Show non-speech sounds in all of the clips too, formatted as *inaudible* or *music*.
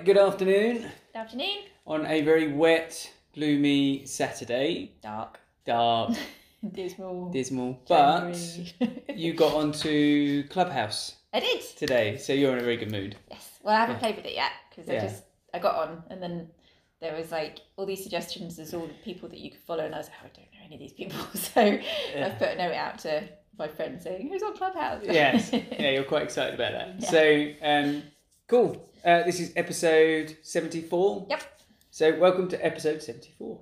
Right, good afternoon. Good afternoon. On a very wet, gloomy Saturday, Dark. dark, *laughs* Dismal. dismal, but you got onto Clubhouse I did. today, so you're in a very good mood. Yes. Well, I haven't Yeah. played with it yet because Yeah. I just I got on and then there was like all these suggestions as all the people that you could follow and I was like, oh, I don't know any of these people, *laughs* so I've put a note out to my friends saying who's on Clubhouse. Yes, *laughs* yeah, you're quite excited about that. Yeah. So, um, cool. Uh, this is episode 74. Yep. So, welcome to episode 74.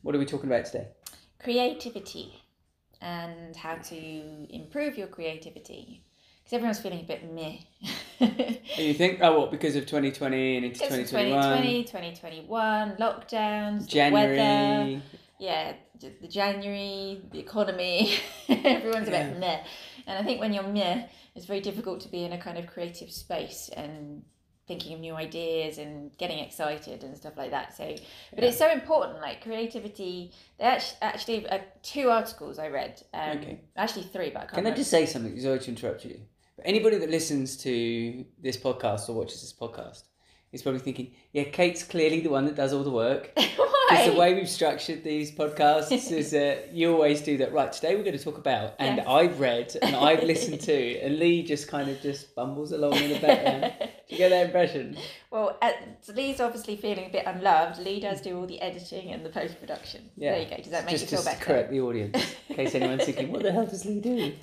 What are we talking about today? Creativity and how to improve your creativity because everyone's feeling a bit meh. And you think, oh, what, because of 2020 and into It's 2021? 2020, 2021, lockdowns, the January. weather. yeah, the January, the economy, *laughs* everyone's a Yeah. bit meh. And I think when you're meh, it's very difficult to be in a kind of creative space and thinking of new ideas and getting excited and stuff like that. So, but Yeah. it's so important. Like creativity, there actually, actually uh, two articles I read. Um, Okay. Actually three, but I can't. Can I just say something? Sorry to interrupt you. But anybody that listens to this podcast or watches this podcast is probably thinking, yeah, Kate's clearly the one that does all the work. *laughs* Why? Because the way we've structured these podcasts is that you always do that. Right, today we're going to talk about, and Yes. I've read and I've listened to, *laughs* and Lee just kind of just bumbles along in the background. do you get that impression? Well, uh, Lee's obviously feeling a bit unloved. Lee does do all the editing and the post production. Yeah. There you go. Does that make just you feel just to better? correct the audience, in case anyone's thinking, what the hell does Lee do? *laughs*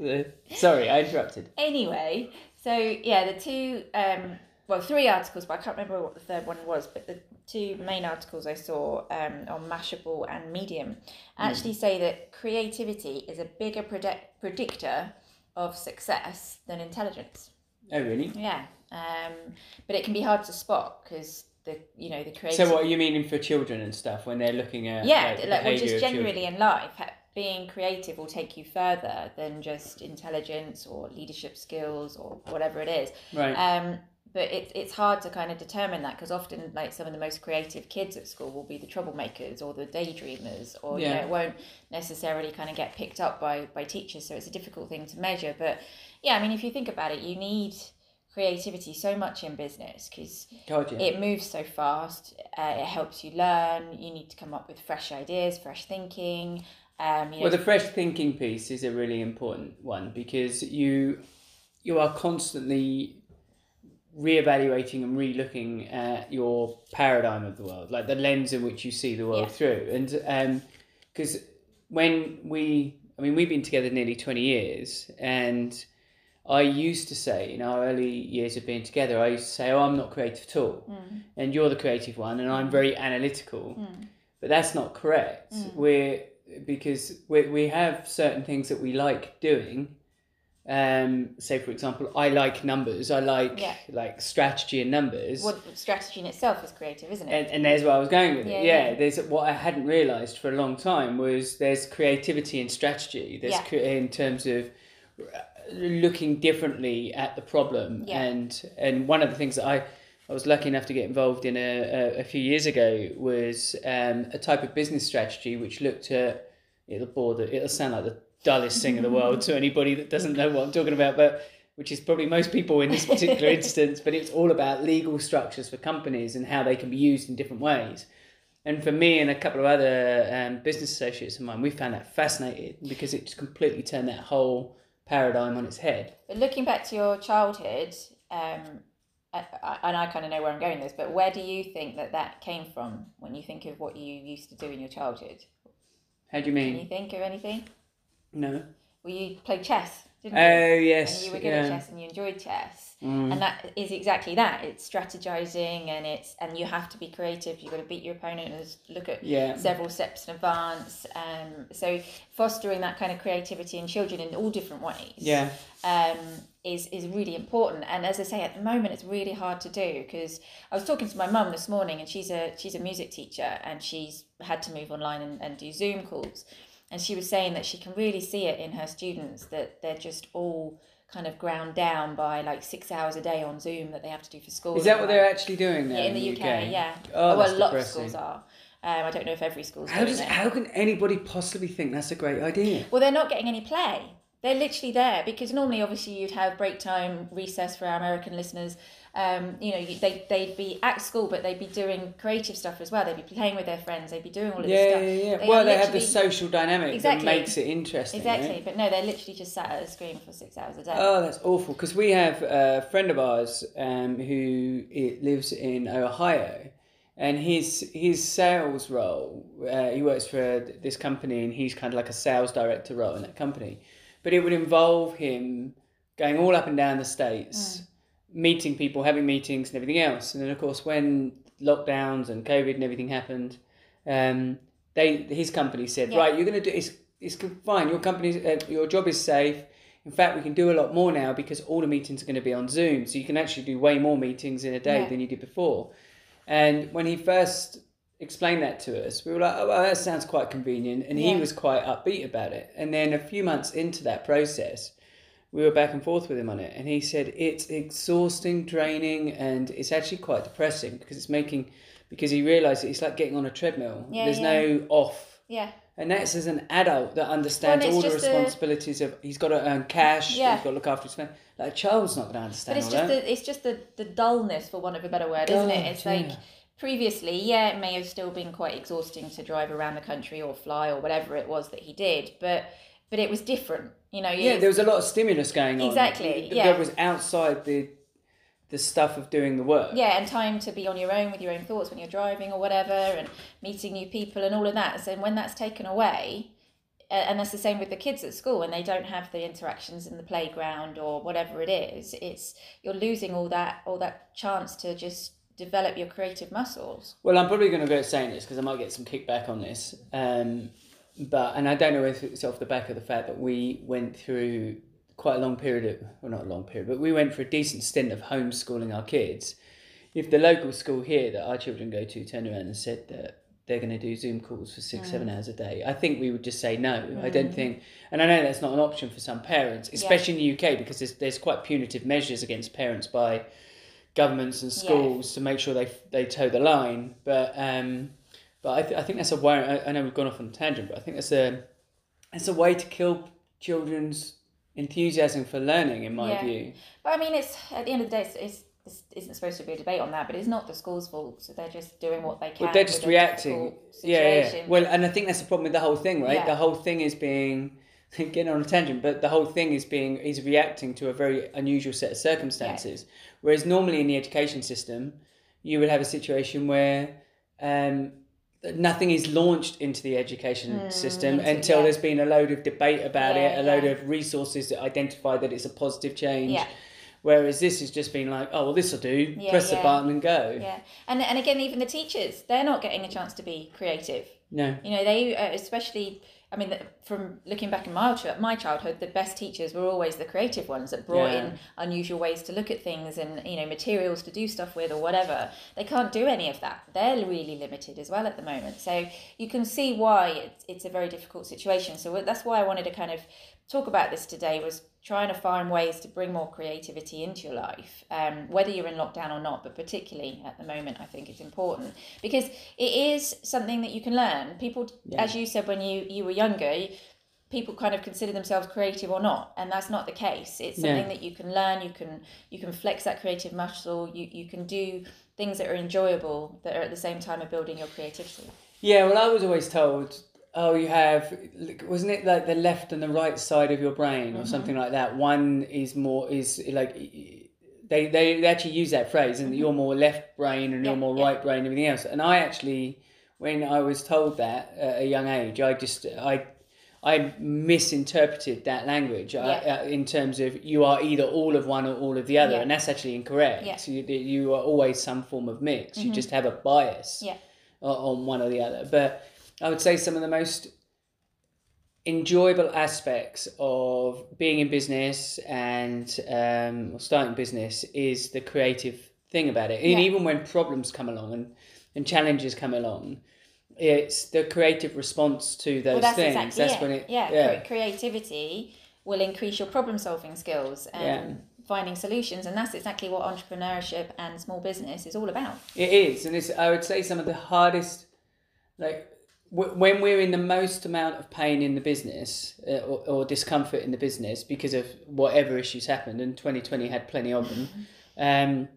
Uh, Sorry, I interrupted. Anyway, so yeah, the two, um, well, three articles, but I can't remember what the third one was. But the two main articles I saw um, on Mashable and Medium actually say that creativity is a bigger predict- predictor of success than intelligence. Oh, really? Yeah, um, but it can be hard to spot because the you know the creative. So, what are you meaning for children and stuff when they're looking at yeah, like, like, well, just children? generally in life, being creative will take you further than just intelligence or leadership skills or whatever it is. Right. Um, but it, it's hard to kind of determine that because often, like some of the most creative kids at school will be the troublemakers or the daydreamers, or you know, Yeah. it won't necessarily kind of get picked up by by teachers. So it's a difficult thing to measure. But yeah, I mean, if you think about it, you need creativity so much in business because yeah. it moves so fast. Uh, it helps you learn. You need to come up with fresh ideas, fresh thinking. Um, you know, Well, the fresh thinking piece is a really important one because you you are constantly reevaluating and re-looking at your paradigm of the world, like the lens in which you see the world Yeah. through. And um, because when we, I mean, we've been together nearly twenty years, and I used to say in our early years of being together, I used to say, "Oh, I'm not creative at all," Mm. and you're the creative one, and I'm very analytical. Mm. but that's not correct. Mm. We're because we we have certain things that we like doing. Um, say for example, I like numbers. I like Yeah. like strategy and numbers. What strategy in itself is creative, isn't it? and, and there's where I was going with it. Yeah, Yeah, yeah. there's what I hadn't realised for a long time was there's creativity in strategy. There's Yeah. in terms of uh, looking differently at the problem. Yeah. And and one of the things that I I was lucky enough to get involved in a, a, a few years ago was um, a type of business strategy which looked at it'll bore the it'll sound like the dullest thing in the world to anybody that doesn't know what I'm talking about, but which is probably most people in this particular instance, but it's all about legal structures for companies and how they can be used in different ways. And for me and a couple of other um, business associates of mine, we found that fascinating because it just completely turned that whole paradigm on its head. But looking back to your childhood, um, I, I, and I kind of know where I'm going with this, but where do you think that that came from when you think of what you used to do in your childhood? How do you mean? Can you think of anything? No. Well, you played chess, didn't you? Oh yes. and you were good yeah. at chess and you enjoyed chess. Mm. And that is exactly that. It's strategizing and it's and you have to be creative. You've got to beat your opponent and look at Yeah. several steps in advance. Um, so fostering that kind of creativity in children in all different ways. Yeah. um, is is really important. And as I say, at the moment, it's really hard to do because I was talking to my mum this morning, and she's a she's a music teacher, and she's had to move online and, and do Zoom calls, and she was saying that she can really see it in her students that they're just all kind of ground down by like six hours a day on Zoom that they have to do for school. Is that what like- they're actually doing now yeah, in the UK? Yeah. Oh, well, a lot of schools are. Um, I don't know if every school's How doing does it. how can anybody possibly think that's a great idea? Well, they're not getting any play. They're literally there because normally, obviously, you'd have break time, recess for our American listeners. Um, you know, you- they they'd be at school, but they'd be doing creative stuff as well. They'd be playing with their friends. They'd be doing all of Yeah, this stuff. yeah. Yeah. They well, they have the social dynamic Exactly. that makes it interesting. right? Exactly, but no, they're literally just sat at a screen for six hours a day. Oh, that's awful. Because we have a friend of ours um, who lives in Ohio, and his his sales role, uh, he works for this company, and he's kind of like a sales director role in that company. But it would involve him going all up and down the states, meeting people, having meetings, and everything else. And then, of course, when lockdowns and COVID and everything happened, um, they his company said, Yeah. right, you're going to do it's it's fine. Your company's uh, your job is safe. In fact, we can do a lot more now because all the meetings are going to be on Zoom, so you can actually do way more meetings in a day Yeah. than you did before. And when he first explained that to us, we were like, "Oh, well, that sounds quite convenient," and he was quite upbeat about it. And then a few months into that process, we were back and forth with him on it, and he said it's exhausting, draining, and it's actually quite depressing because it's making because he realised it's like getting on a treadmill. Yeah, There's yeah. no off. Yeah, And that's as an adult that understands Well, all the just a- responsibilities of he's got to earn cash, Yeah. he's got to look after his family. Like a child's not going to understand but it's just that. the it's just the the dullness, for want of a better word, isn't it? God, It's like yeah. Previously, yeah, it may have still been quite exhausting to drive around the country or fly or whatever it was that he did, but but it was different. You know, yeah, there was a lot of stimulus going on. Exactly, That yeah. was outside the the stuff of doing the work. yeah, and time to be on your own with your own thoughts when you're driving or whatever, and meeting new people and all of that. So when that's taken away, and that's the same with the kids at school when they don't have the interactions in the playground or whatever it is. It's you're losing all that all that chance to just develop your creative muscles. Well, I'm probably going to go saying this because I might get some kickback on this. Um, but and I don't know if it's off the back of the fact that we went through quite a long period of well not a long period, but we went for a decent stint of homeschooling our kids. If the local school here that our children go to turned around and said that they're going to do Zoom calls for six, seven hours a day, I think we would just say no. I don't think, and I know that's not an option for some parents, especially in the UK because there's there's quite punitive measures against parents by governments and schools to make sure they they toe the line. But um, but I, th- I think that's a way. I, I know we've gone off on a tangent, but I think that's a it's a way to kill children's enthusiasm for learning, in my Yeah. view. But I mean, it's at the end of the day, it's, it's this isn't supposed to be a debate on that, but it's not the school's fault. So they're just doing what they can. Well, they're just reacting. Yeah, yeah. Well, and I think that's the problem with the whole thing, right? Yeah. The whole thing is being *laughs* getting on a tangent, but the whole thing is being is reacting to a very unusual set of circumstances. Whereas normally in the education system, you would have a situation where um, nothing is launched into the education system Hmm, into- until yeah. there's been a load of debate about Yeah, it, a load yeah. of resources that identify that it's a positive change. Whereas this has just been like, oh well, this will do. Press the button and go. Yeah, and and again, even the teachers, they're not getting a chance to be creative. No. You know, they uh, especially. I mean, from looking back in my my childhood, the best teachers were always the creative ones that brought Yeah. in unusual ways to look at things and you know materials to do stuff with or whatever. They can't do any of that. They're really limited as well at the moment. So you can see why it's, it's a very difficult situation. So that's why I wanted to kind of talk about this today was trying to find ways to bring more creativity into your life um, whether you're in lockdown or not but particularly at the moment i think it's important. Because it is something that you can learn. People as you said when you you were younger people kind of consider themselves creative or not and that's not the case. It's something Yeah. that you can learn you can you can flex that creative muscle you, you can do things that are enjoyable that are at the same time of building your creativity. Yeah, well, I was always told, oh, you have, wasn't it like the left and the right side of your brain or something like that? One is more, is like, they, they, they actually use that phrase, and you're more left brain and you're more yeah. right brain and everything else. And I actually, when I was told that at a young age, I just, I, I misinterpreted that language uh, Yeah. uh, in terms of you are either all of one or all of the other, Yeah. and that's actually incorrect. Yeah. Mm-hmm. You, you are always some form of mix. You just have a bias Yeah. on one or the other. But I would say some of the most enjoyable aspects of being in business and um, starting business is the creative thing about it. And Yeah. even when problems come along and, and challenges come along, it's the creative response to those well, that's things. exactly that's it. when it yeah, yeah. cre- creativity will increase your problem solving skills and Yeah. finding solutions and that's exactly what entrepreneurship and small business is all about It is, and it's. I would say some of the hardest, like when we're in the most amount of pain in the business uh, or, or discomfort in the business because of whatever issues happened, and 2020 had plenty of them, um,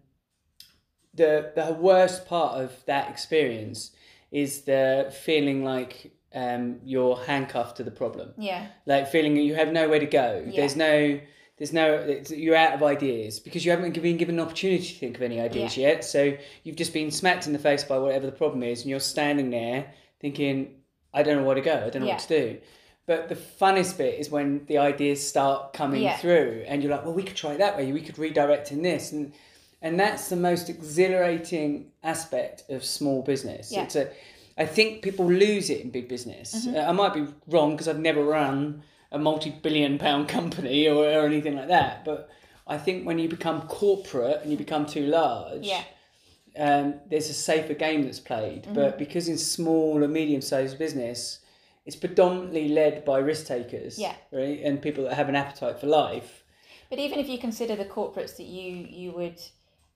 the, the worst part of that experience is the feeling like um, you're handcuffed to the problem. Yeah. Like feeling that you have nowhere to go. Yeah. There's no, there's no, it's- you're out of ideas because you haven't been given an opportunity to think of any ideas yet. So you've just been smacked in the face by whatever the problem is, and you're standing there thinking, I don't know where to go. I don't know Yeah. what to do. But the funnest bit is when the ideas start coming Yeah. through, and you're like, well, we could try it that way. We could redirect in this, and and that's the most exhilarating aspect of small business. Yeah. It's a, I think people lose it in big business. Uh, I might be wrong because I've never run a multi-billion pound company or, or anything like that. But I think when you become corporate and you become too large, Yeah. Um, there's a safer game that's played. Mm-hmm. But because in small or medium-sized business, it's predominantly led by risk takers, Yeah. right, and people that have an appetite for life. But even if you consider the corporates that you you would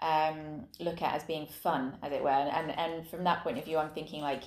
um, look at as being fun, as it were, and and from that point of view, I'm thinking like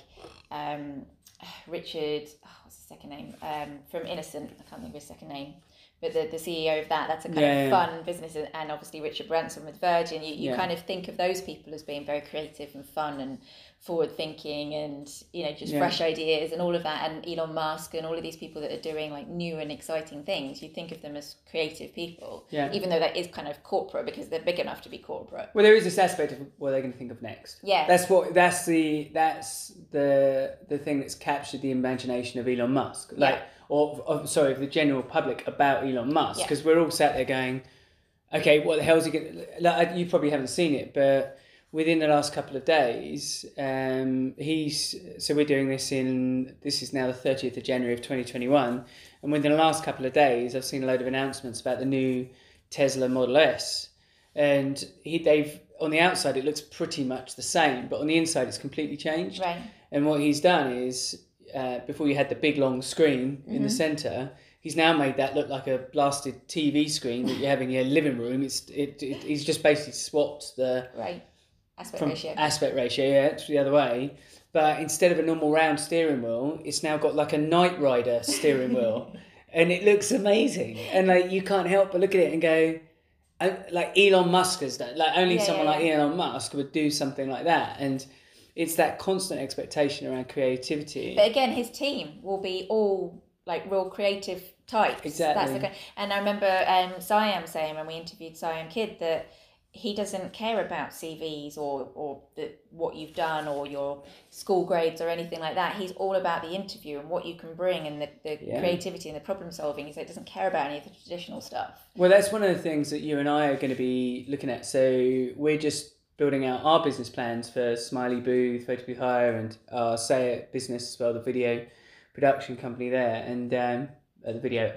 um, *sighs* Richard, oh, what's his second name? Um, from Innocent, I can't think of his second name. But the, the CEO of that, that's a kind Yeah, of yeah. fun business, and- obviously Richard Branson with Virgin. You, you Yeah. kind of think of those people as being very creative and fun and forward thinking, and you know just fresh ideas and all of that. And Elon Musk and all of these people that are doing like new and exciting things, you think of them as creative people Yeah. even though that is kind of corporate because they're big enough to be corporate. Well, there is this aspect of what they're going to think of next. Yeah. That's what. That's the. That's the the thing that's captured the imagination of Elon Musk. Like, Yeah. Or, or sorry, of the general public about Elon Musk, Yeah. because we're all sat there going, okay, what the hell's he going? Like, you probably haven't seen it, but within the last couple of days, um, he's so we're doing this in this is now the thirtieth of January of twenty twenty one, and within the last couple of days, I've seen a load of announcements about the new Tesla Model S, and he they've on the outside it looks pretty much the same, but on the inside it's completely changed. Right. And what he's done is, uh, before you had the big long screen in the centre, he's now made that look like a blasted TV screen that you have in your living room. It's it, it he's just basically swapped the Right. Aspect ratio. aspect ratio, yeah, it's the other way. But instead of a normal round steering wheel, it's now got like a Knight Rider steering wheel, *laughs* and it looks amazing. And like you can't help but look at it and go, like Elon Musk has done. Like only Yeah, someone yeah, like Elon Musk would do something like that, and it's that constant expectation around creativity. But again, his team will be all like real creative types. That's Exactly. the. And I remember um, Siam saying when we interviewed Siam Kid that he doesn't care about CVs or or the, what you've done or your school grades or anything like that. He's all about the interview and what you can bring and the, the Yeah. creativity and the problem solving. He said doesn't care about any of the traditional stuff. Well, that's one of the things that you and I are going to be looking at. So we're just building out our business plans for Smiley Booth, Photo Booth Hire, and our Say It business as well, the video production company there, and um, uh, the video.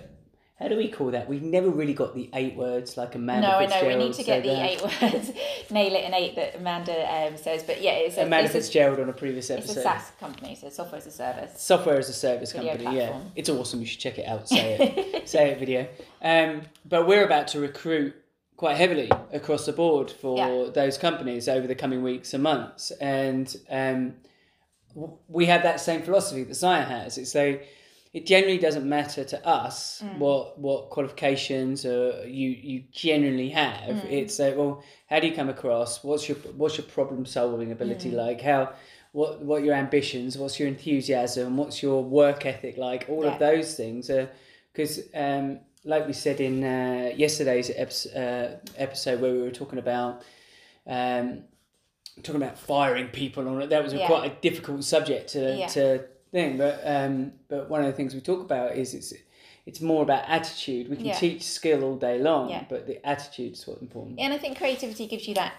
How do we call that? We've never really got the eight words like Amanda no, I know we need to get the eight words, *laughs* nail it in eight that Amanda um, says. But yeah, it's a, Amanda it's a, Fitzgerald on a previous episode. it's a. SaaS company, so software as a service. Software as a service Video company, yeah. It's awesome. You should check it out. Say *laughs* it. Say it video. Um, but we're about to recruit quite heavily across the board for Yeah. those companies over the coming weeks and months. And um, we have that same philosophy that Zion has. It's like it generally doesn't matter to us Mm. what what qualifications uh, you you generally have. Mm. It's like, well, how do you come across? What's your what's your problem solving ability Mm. like? How what what your ambitions? What's your enthusiasm? What's your work ethic like? All Yeah. of those things are because. Um, like we said in uh, yesterday's eps- uh, episode where we were talking about um, talking about firing people on it. That was a Yeah. quite a difficult subject to, Yeah. to thing. But um, but one of the things we talk about is it's it's more about attitude. We can Yeah. teach skill all day long, but the attitude's what's important. And I think creativity gives you that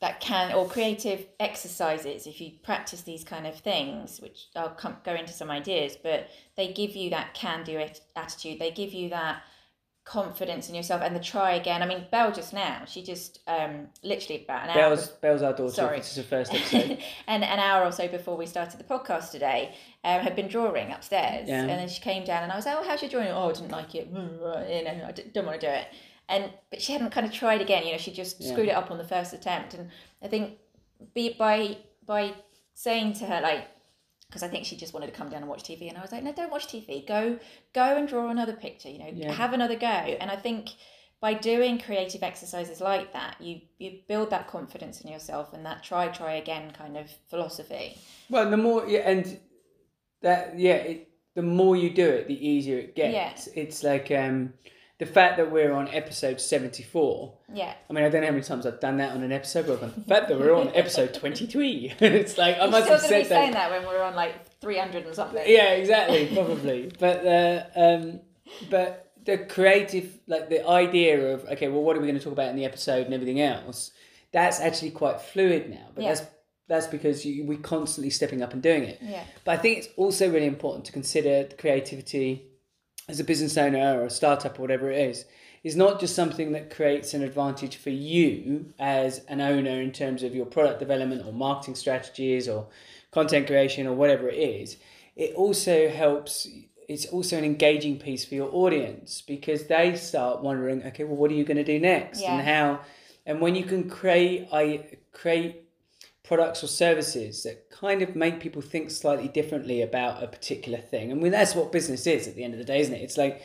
that can or creative exercises if you practice these kind of things which i'll come, go into some ideas but they give you that can do it attitude they give you that confidence in yourself and the try again i mean belle just now she just um literally about an hour Belle's Belle's our daughter. Sorry. This is the first *laughs* episode. and an hour or so before we started the podcast today, um, had been drawing upstairs, Yeah. and then she came down, and I was like, "Oh, how's your drawing?" Oh, I didn't like it. *laughs* You know, i don't want to do it. And but she hadn't kind of tried again. You know, she just Yeah. screwed it up on the first attempt. And I think be by by saying to her like, because I think she just wanted to come down and watch TV, and I was like, no, don't watch TV. Go, go and draw another picture. You know, Yeah. have another go. And I think by doing creative exercises like that, you you build that confidence in yourself and that try, try again kind of philosophy. Well, the more yeah, and that yeah, it, the more you do it, the easier it gets. It's like um, the fact that we're on episode seventy four. Yeah, I mean, I don't know how many times I've done that on an episode, but the fact that we're on *laughs* episode twenty three, *laughs* it's like I I'm must still have said be saying that. that when we're on like 300 and something. Yeah, exactly, *laughs* probably. but uh, um, but the creative, like the idea of okay, well, what are we going to talk about in the episode and everything else? That's actually quite fluid now. But Yeah. that's that's because you, we're constantly stepping up and doing it. Yeah. But I think it's also really important to consider the creativity as a business owner or a startup or whatever it is, is not just something that creates an advantage for you as an owner in terms of your product development or marketing strategies or content creation or whatever it is. It also helps it's also an engaging piece for your audience because they start wondering, okay, well what are you going to do next? Yeah. And how and when you can create I create products or services that kind of make people think slightly differently about a particular thing. I mean, that's what business is at the end of the day, isn't it? It's like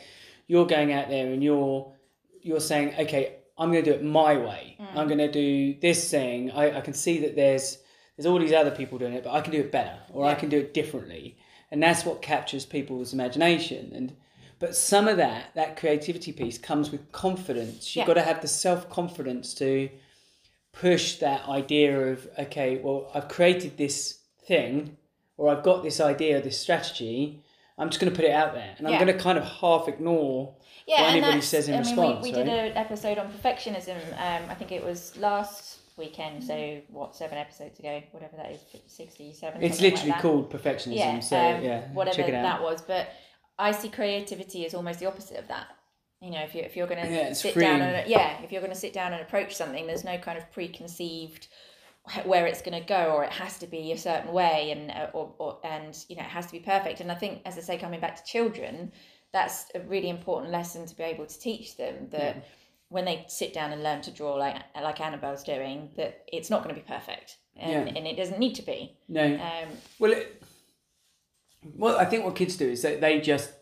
you're going out there and you're you're saying, okay, I'm going to do it my way. Mm. I'm going to do this thing. I, I can see that there's there's all these other people doing it, but I can do it better or I can do it differently, and that's what captures people's imagination. And but some of that that creativity piece comes with confidence. You've Yeah. got to have the self confidence to push that idea of okay well i've created this thing or i've got this idea this strategy i'm just going to put it out there and i'm going to kind of half ignore Yeah, what anybody says in I response mean, we, we right? did an episode on perfectionism. Um, I think it was last weekend. So what, seven episodes ago, whatever that is, sixty-seven. it's something like literally called perfectionism yeah, so um, yeah whatever check it out that was. But I see creativity as almost the opposite of that. You know, if you if you're going to Yeah, sit down and yeah, if you're going to sit down and approach something, there's no kind of preconceived where it's going to go or it has to be a certain way and uh, or, or and you know it has to be perfect. And i think as i say coming back to children that's a really important lesson to be able to teach them that when they sit down and learn to draw like like annabelle's doing that it's not going to be perfect and, Yeah. and it doesn't need to be. No. Um, well it, well i think what kids do is that they just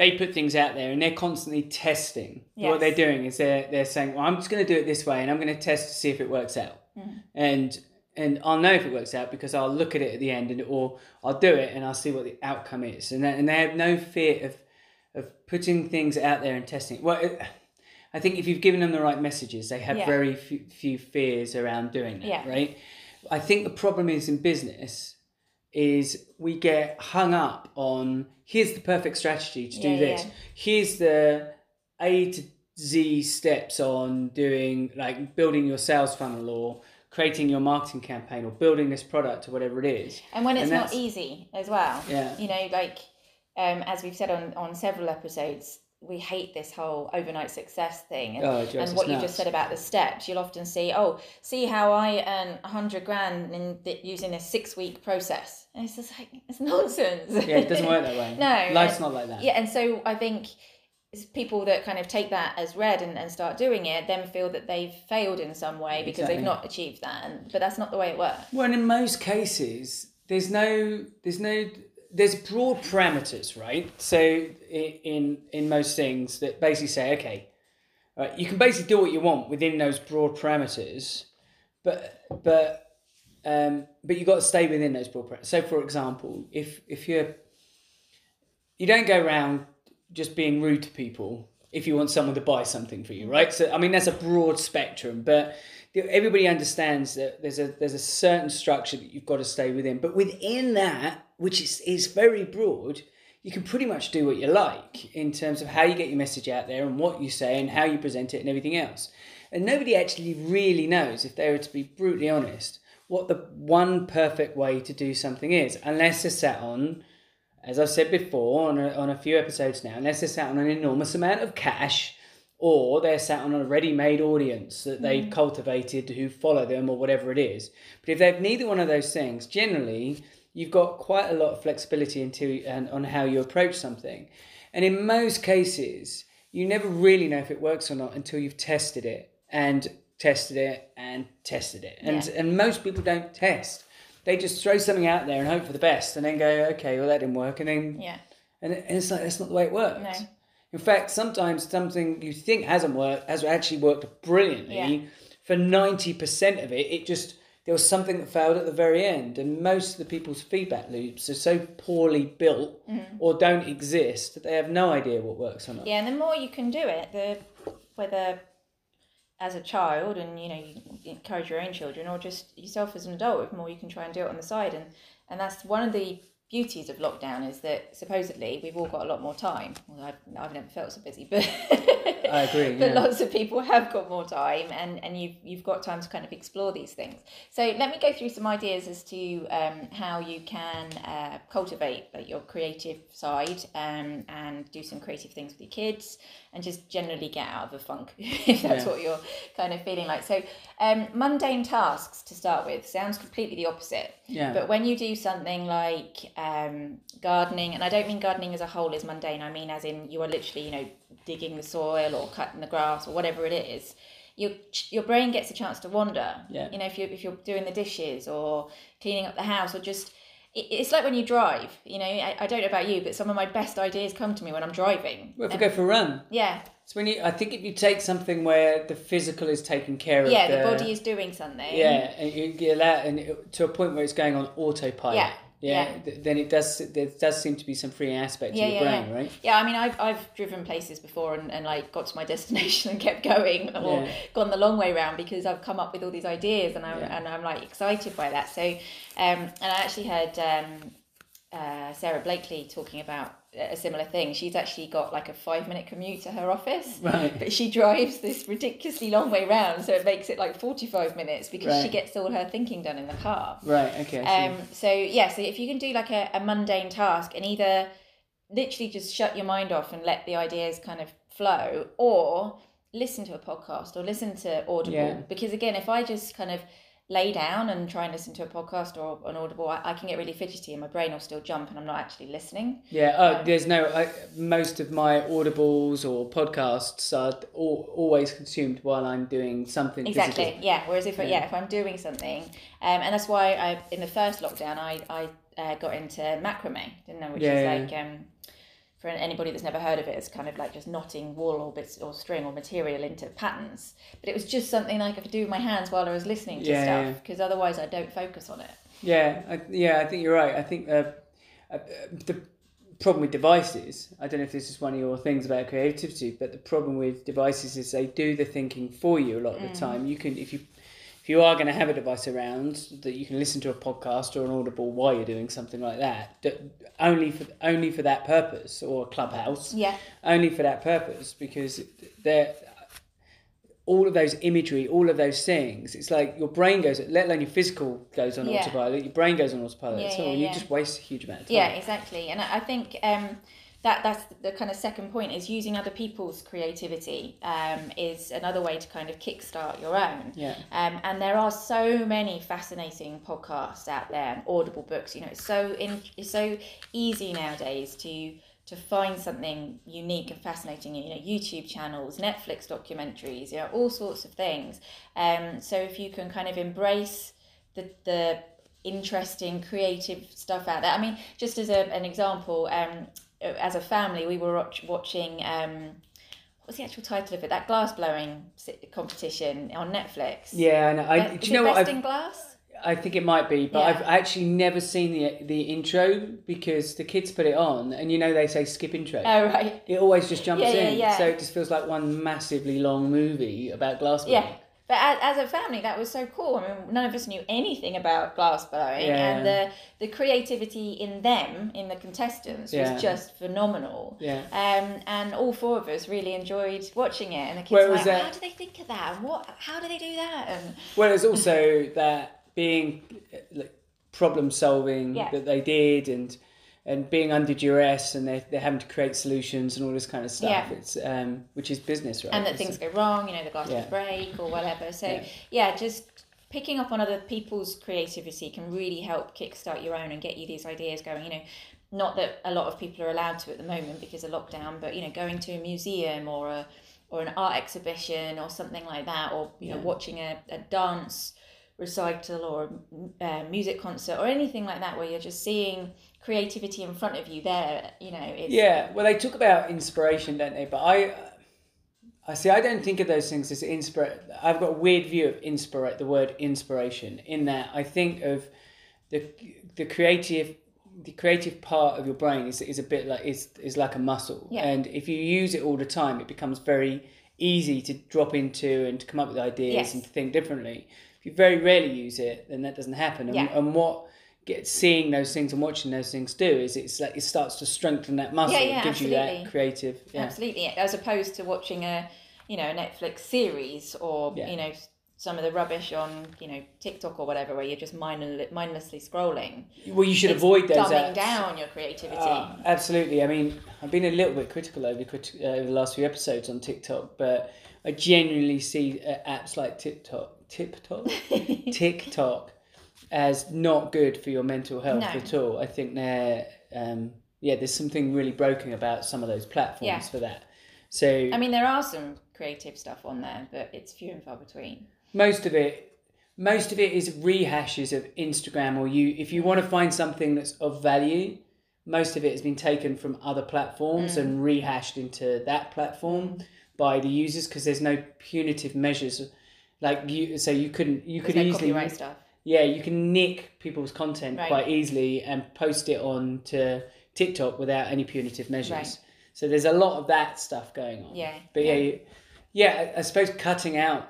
they put things out there and they're constantly testing what they're doing is they're they're saying well i'm just going to do it this way and i'm going to test to see if it works out mm. and and I'll know if it works out because I'll look at it at the end and or I'll do it and I'll see what the outcome is and they, and they have no fear of of putting things out there and testing it. Well, it, I think if you've given them the right messages, they have Yeah. very few, few fears around doing that, Yeah. right? I think the problem is in business is we get hung up on here's the perfect strategy to do Yeah, this. yeah. Here's the A to Z steps on doing like building your sales funnel or creating your marketing campaign or building this product or whatever it is. and when it's And not easy as well Yeah. you know like um, as we've said on on several episodes we hate this whole overnight success thing and, Oh, and what you just said about the steps. You'll often see oh see how i earn 100 grand in th- using a six week process. And it's just like it's *laughs* nonsense. Yeah, it doesn't work that way. *laughs* No, Life's and- not like that. yeah and so i think people that kind of take that as read and, and start doing it then feel that they've failed in some way because Exactly. they've not achieved that. And but that's not the way it works. Well, and in most cases, there's no, there's no, there's broad parameters, right? So in in most things that basically say, okay, right, you can basically do what you want within those broad parameters, but but um, but you got to stay within those broad parameters. So, for example, if if you're you don't go around just being rude to people if you want someone to buy something for you, right? So I mean that's a broad spectrum, but everybody understands that there's a there's a certain structure that you've got to stay within. But within that, which is is very broad, you can pretty much do what you like in terms of how you get your message out there and what you say and how you present it and everything else. And nobody actually really knows, if they were to be brutally honest, what the one perfect way to do something is, unless they're sat on as I've said before on a, on a few episodes now, unless they're sat on an enormous amount of cash or they're sat on a ready made audience that mm-hmm. they've cultivated who follow them or whatever it is. But if they've neither one of those things, generally you've got quite a lot of flexibility into and on how you approach something. And in most cases, you never really know if it works or not until you've tested it and tested it and tested it. And Yeah. and most people don't test. they just throw something out there and hope for the best, and then go, okay, well that didn't work, and then Yeah. and, and it's like that's not the way it works. No. In fact, sometimes something you think hasn't worked has actually worked brilliantly. Yeah. For ninety percent of it, it just there was something that failed at the very end, and most of the people's feedback loops are so poorly built Mm-hmm. or don't exist that they have no idea what works or not. Yeah, and the more you can do it, the whether as a child and you know you encourage your own children or just yourself as an adult, the more you can try and do it on the side, and and that's one of the beauties of lockdown is that supposedly we've all got a lot more time. Well, I've, I've never felt so busy, but *laughs* I agree, but yeah. lots of people have got more time, and and you've you've got time to kind of explore these things. So let me go through some ideas as to um, how you can uh, cultivate like, your creative side um, and do some creative things with your kids, and just generally get out of the funk *laughs* if that's Yeah. what you're kind of feeling like. So um, mundane tasks to start with sounds completely the opposite. Yeah. But when you do something like um, gardening, and I don't mean gardening as a whole is mundane, I mean as in you are literally, you know, digging the soil or cutting the grass or whatever it is, your your brain gets a chance to wander. Yeah. You know, if you if you're doing the dishes or cleaning up the house or just it's like when you drive. You know, I, I don't know about you, but some of my best ideas come to me when I'm driving. Well, if we go for a run, yeah, so when you. I think if you take something where the physical is taken care of, yeah, the body is doing something. Yeah, and you get that, and it, to a point where it's going on autopilot. Yeah, Yeah, yeah. th- then it does. There does seem to be some free aspect Yeah, to your yeah, brain, yeah. right? Yeah, I mean, I've, I've driven places before and, and like got to my *laughs* destination and kept going *laughs* or Yeah. gone the long way round because I've come up with all these ideas and I'm, Yeah. and I'm like excited by that. So, um, and I actually heard um, uh, Sara Blakely talking about a similar thing. She's actually got like a five minute commute to her office. Right. But she drives this ridiculously long way round, so it makes it like 45 minutes because she gets all her thinking done in the car. Right. Okay. Um, so yeah, so if you can do like a, a mundane task and either literally just shut your mind off and let the ideas kind of flow, or listen to a podcast or listen to Audible. Yeah. Because again, if I just kind of lay down and try and listen to a podcast or an Audible, I, I can get really fidgety and my brain will still jump and I'm not actually listening. yeah. Oh, um, there's no. I, most of my audibles or podcasts are al- always consumed while I'm doing something. Exactly. physical. Yeah. Whereas if I- Yeah. yeah, if I'm doing something, um, and that's why I in the first lockdown I I uh, got into macrame, didn't I? Which Yeah, is like um, for anybody that's never heard of it, it's kind of like just knotting wool or bits or string or material into patterns. But it was just something like I could do with my hands while I was listening to Yeah, yeah. stuff because otherwise I don't focus on it. Yeah. I, yeah. I think you're right. I think uh, uh, the problem with devices. I don't know if this is one of your things about creativity, but the problem with devices is they do the thinking for you a lot of the Mm. time. You can if you you are going to have a device around that you can listen to a podcast or an audible while you're doing something like that, only for only for that purpose or a clubhouse Yeah. only for that purpose because they're all of those imagery all of those things it's like your brain goes let alone your physical goes on Yeah. autopilot your brain goes on autopilot Yeah, so yeah, you yeah. just waste a huge amount of time Yeah, exactly. And I I think um, that that's the kind of second point is using other people's creativity um, is another way to kind of kickstart your own. Yeah. Um, and there are so many fascinating podcasts out there, and audible books. You know, it's so in, it's so easy nowadays to to find something unique and fascinating. You know, YouTube channels, Netflix documentaries, you know, all sorts of things. Um, so if you can kind of embrace the the interesting creative stuff out there. I mean, just as a, an example, um, as a family, we were watch, watching. Um, was the actual title of it? That glass blowing competition on Netflix. yeah I, know. I Be- do you know what Best I've, in Glass? I think it might be but Yeah. I've actually never seen the the intro because the kids put it on and you know they say skip intro Oh right. it always just jumps yeah, in yeah. so it just feels like one massively long movie about glass blowing. Yeah. But as, as a family, that was so cool. I mean, none of us knew anything about glass blowing, Yeah. and the the creativity in them, in the contestants, Yeah. was just phenomenal. Yeah. Um, and all four of us really enjoyed watching it. And the kids were like, that- "How do they think of that? And what? How do they do that?" And Well, there's also *laughs* that being like problem solving Yeah. that they did, and and being under duress, and they're, they're having to create solutions and all this kind of stuff. Yeah. It's um, which is business, right? and that things go wrong, you know, the glass Yeah. break or whatever. So Yeah. yeah. just picking up on other people's creativity can really help kickstart your own and get you these ideas going. You know, not that a lot of people are allowed to at the moment because of lockdown, but you know, going to a museum or a or an art exhibition or something like that, or you know, watching a, a dance recital or uh, music concert or anything like that where you're just seeing creativity in front of you there you know it's Yeah, well, they talk about inspiration, don't they? But I, I see. I don't think of those things as inspire. I've got a weird view of inspire. The word inspiration in that I think of the the creative. The creative part of your brain is, is a bit like is is like a muscle, Yeah. and if you use it all the time, it becomes very easy to drop into and to come up with ideas Yes. and to think differently. If you very rarely use it, then that doesn't happen. And, Yeah. and what get seeing those things and watching those things do is it's like it starts to strengthen that muscle. Yeah, yeah, it gives you that absolutely. creative. Yeah. absolutely as opposed to watching a you know a netflix series or Yeah. you know some of the rubbish on you know tiktok or whatever where you're just mindle- mindlessly scrolling Well, you should It's avoid those dumbing apps. down your creativity Ah, absolutely. I mean, I've been a little bit critical over, uh, over the last few episodes on TikTok, but I genuinely see uh, apps like TikTok, TikTok, *laughs* TikTok as not good for your mental health No. at all. I think they're, um, yeah, there's something really broken about some of those platforms Yeah. for that. So i mean there are some creative stuff on there but it's few and far between most of it most of it is rehashes of instagram or you if you want to find something that's of value most of it has been taken from other platforms Mm. and rehashed into that platform by the users because there's no punitive measures like you so you couldn't you could no easily copyright stuff yeah you can nick people's content Right. quite easily and post it on to tiktok without any punitive measures Right. so there's a lot of that stuff going on Yeah, but yeah yeah. you- yeah I- suppose cutting out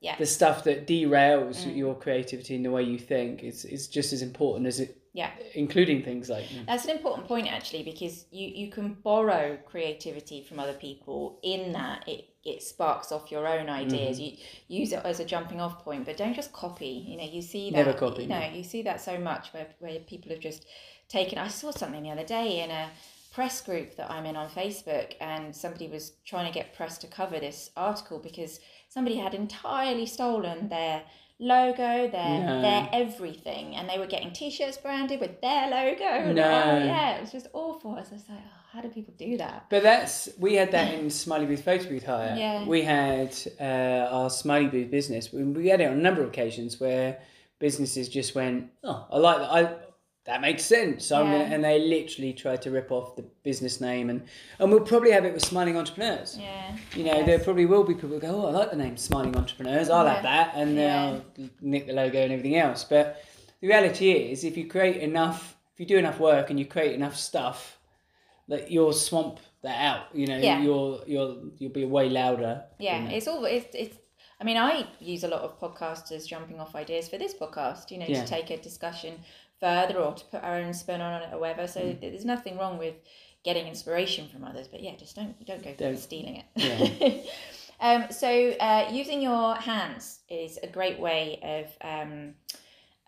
yeah the stuff that derails Mm. your creativity and the way you think is, is just as important as it yeah including things like That's an important point actually because you, you can borrow creativity from other people in that it, it sparks off your own ideas. Mm-hmm. You use it as a jumping off point, but don't just copy. You know, you see that Never copy, you know, no. you see that so much where, where people have just taken I saw something the other day in a press group that I'm in on Facebook and somebody was trying to get press to cover this article because somebody had entirely stolen their logo, their No. their everything, and they were getting t-shirts branded with their logo. And, No. oh, yeah, it was just awful. As I was just like, oh, how do people do that? but that's we had that in smiley booth photo booth hire Yeah. we had uh, our smiley booth business we, we had it on a number of occasions where businesses just went oh i like that i that makes sense so I'm Yeah. gonna, and they literally tried to rip off the business name and and we'll probably have it with smiling entrepreneurs Yeah. You know, Yes. there probably will be people who go, oh, I like the name Smiling Entrepreneurs. I'll have that, and Yeah. they'll nick the logo and everything else. But the reality is, if you create enough, if you do enough work and you create enough stuff, that you'll swamp that out. You know, Yeah. you'll you'll you'll be way louder. Yeah, it's all it's, it's I mean, I use a lot of podcasters jumping off ideas for this podcast, you know, Yeah. to take a discussion further or to put our own spin on it or whatever. So Mm. there's nothing wrong with getting inspiration from others, but yeah, just don't don't go Don't. stealing it. Yeah. *laughs* um, so uh, using your hands is a great way of um,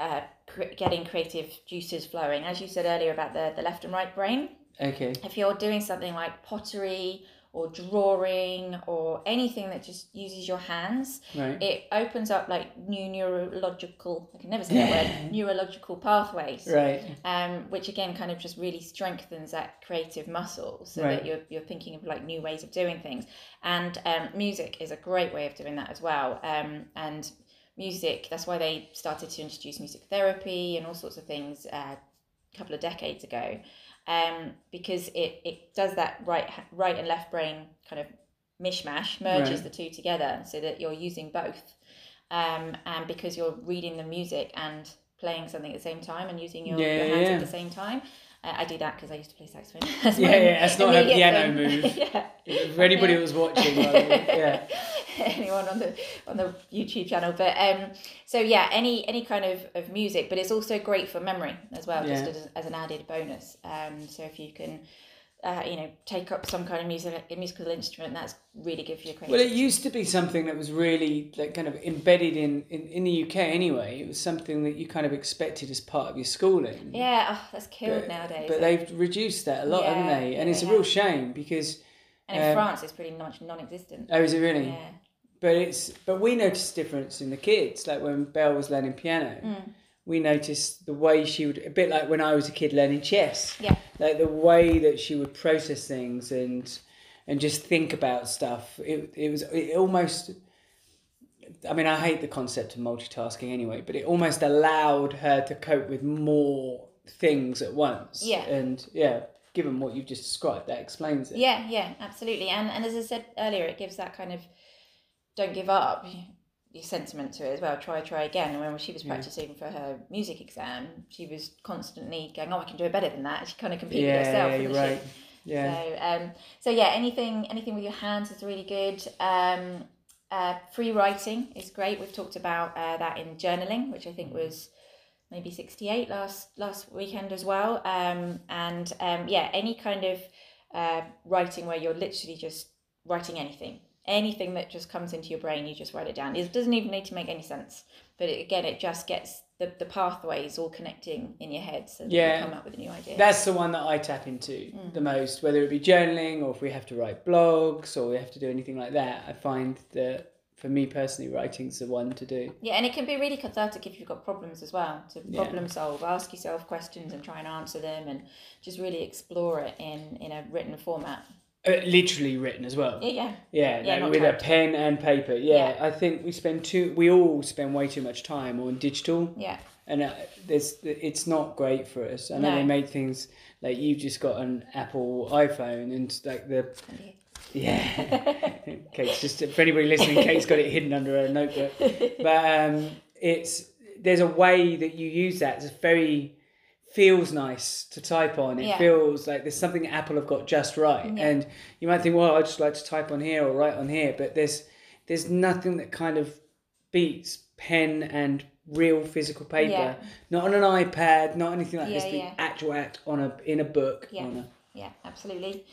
uh, cre- getting creative juices flowing. As you said earlier about the, the left and right brain, Okay. if you're doing something like pottery or drawing or anything that just uses your hands, Right. it opens up like new neurological, I can never say that word, *laughs* neurological pathways. Right. Um, which again kind of just really strengthens that creative muscle so Right. that you're, you're thinking of like new ways of doing things. And um, music is a great way of doing that as well. Um, and music, that's why they started to introduce music therapy and all sorts of things uh, a couple of decades ago um, because it, it does that right right and left brain kind of mishmash merges Right. the two together so that you're using both um, and because you're reading the music and playing something at the same time and using your, Yeah, your hands yeah. at the same time uh, I do that because I used to play saxophone Yeah, yeah, that's *laughs* not her immediate piano thing. *laughs* move. yeah For anybody was watching, by the way, yeah. *laughs* *laughs* anyone on the on the YouTube channel. But um, so yeah, any any kind of, of music, but it's also great for memory as well, Yeah. just as, as an added bonus. Um, so if you can, uh, you know, take up some kind of music a musical instrument, that's really good for your Well, it used to be something that was really like kind of embedded in, in, in the UK anyway. It was something that you kind of expected as part of your schooling. yeah, oh, that's killed But- nowadays. But they've reduced that a lot, haven't Yeah, they? yeah, And it's a real shame because and in um, France, it's pretty much non-existent. oh, is it really? Yeah, But it's but we noticed a difference in the kids. Like when Belle was learning piano, Mm. we noticed the way she would a bit like when I was a kid learning chess. Yeah. Like the way that she would process things and and just think about stuff. It it was it almost I mean, I hate the concept of multitasking anyway, but it almost allowed her to cope with more things at once. Yeah. And yeah, given what you've just described, that explains it. Yeah, yeah, absolutely. And and as I said earlier, it gives that kind of don't give up your sentiment to it as well. Try, try again. And when she was practicing for her music exam, she was constantly going, "Oh, I can do it better than that." She kind of competed Yeah, herself. yeah, didn't you're she? right. Yeah. So, um, so yeah, anything, anything with your hands is really good. Um, uh, free writing is great. We've talked about uh, that in journaling, which I think was maybe sixty eight last last weekend as well. Um, and um, yeah, any kind of uh, writing where you're literally just writing anything, anything that just comes into your brain, you just write it down. It doesn't even need to make any sense, but it, again, it just gets the, the pathways all connecting in your head, so Yeah. you come up with a new idea. That's the one that I tap into Mm. the most, whether it be journaling or if we have to write blogs or we have to do anything like that. I find that for me personally, writing's the one to do. Yeah, and it can be really cathartic if you've got problems as well. To Yeah. problem solve, ask yourself questions and try and answer them, and just really explore it in in a written format. Uh, literally written as well. Yeah, yeah, Yeah, like with a pen and paper. Yeah, Yeah. I think we spend too. We all spend way too much time on digital, yeah, and uh, there's it's not great for us. I know No. they make things like you've just got an Apple iPhone, and like the yeah, *laughs* Kate's just for anybody listening. Kate's got it hidden under her notebook, but um, it's there's a way that you use that. It's very feels nice to type on. It Yeah. feels like there's something Apple have got just right. Yeah. And you might think, well, I just like to type on here or write on here, but there's there's nothing that kind of beats pen and real physical paper. Yeah. Not on an iPad, not anything like this. The actual act on a in a book. Yeah. On a, yeah, absolutely.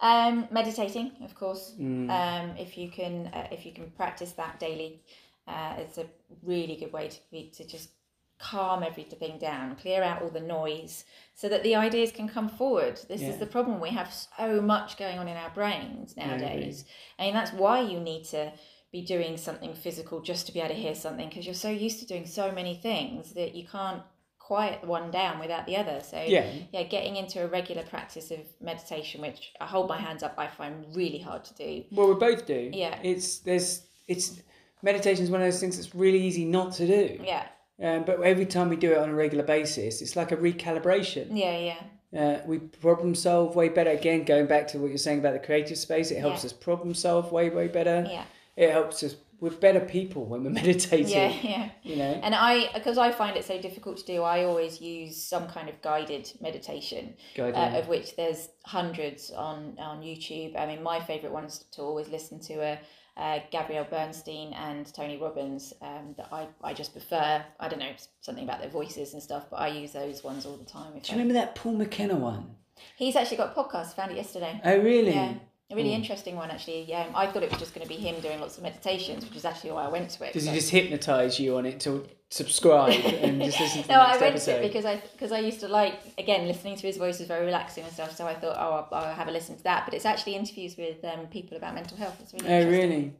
Um, meditating, of course. Mm. Um, if you can, uh, if you can practice that daily, uh, it's a really good way to be to just calm everything down, clear out all the noise, so that the ideas can come forward. This Yeah. is the problem. We have so much going on in our brains I agree. nowadays, and that's why you need to be doing something physical just to be able to hear something because you're so used to doing so many things that you can't quiet one down without the other. So Yeah. yeah, getting into a regular practice of meditation, which I hold my hands up, I find really hard to do. Well, we both do. Yeah. It's there's it's meditation is one of those things that's really easy not to do. Yeah, Um, but every time we do it on a regular basis, it's like a recalibration. yeah, yeah, Uh, we problem solve way better. Again, going back to what you're saying about the creative space, it helps Yeah. us problem solve way way better. yeah, It helps us. We're better people when we're *laughs* meditating. yeah, yeah. You know. And I, because I find it so difficult to do, I always use some kind of guided meditation, Guided. uh, of which there's hundreds on on YouTube. I mean, my favorite ones to always listen to are. Uh, Gabrielle Bernstein and Tony Robbins um, that I, I just prefer. I don't know something about their voices and stuff, but I use those ones all the time. If Do I- remember that Paul McKenna one? He's actually got a podcast. Found it yesterday. Oh, really? Yeah, a really Hmm. interesting one actually. Yeah, I thought it was just going to be him doing lots of meditations, which is actually why I went to it. Does he just hypnotise you on it to subscribe and just listen to the *laughs* no, I went episode? to it because I because I used to like again listening to his voice is very relaxing and stuff. So I thought, oh, I'll, I'll have a listen to that. But it's actually interviews with um, people about mental health. It's really Oh, really?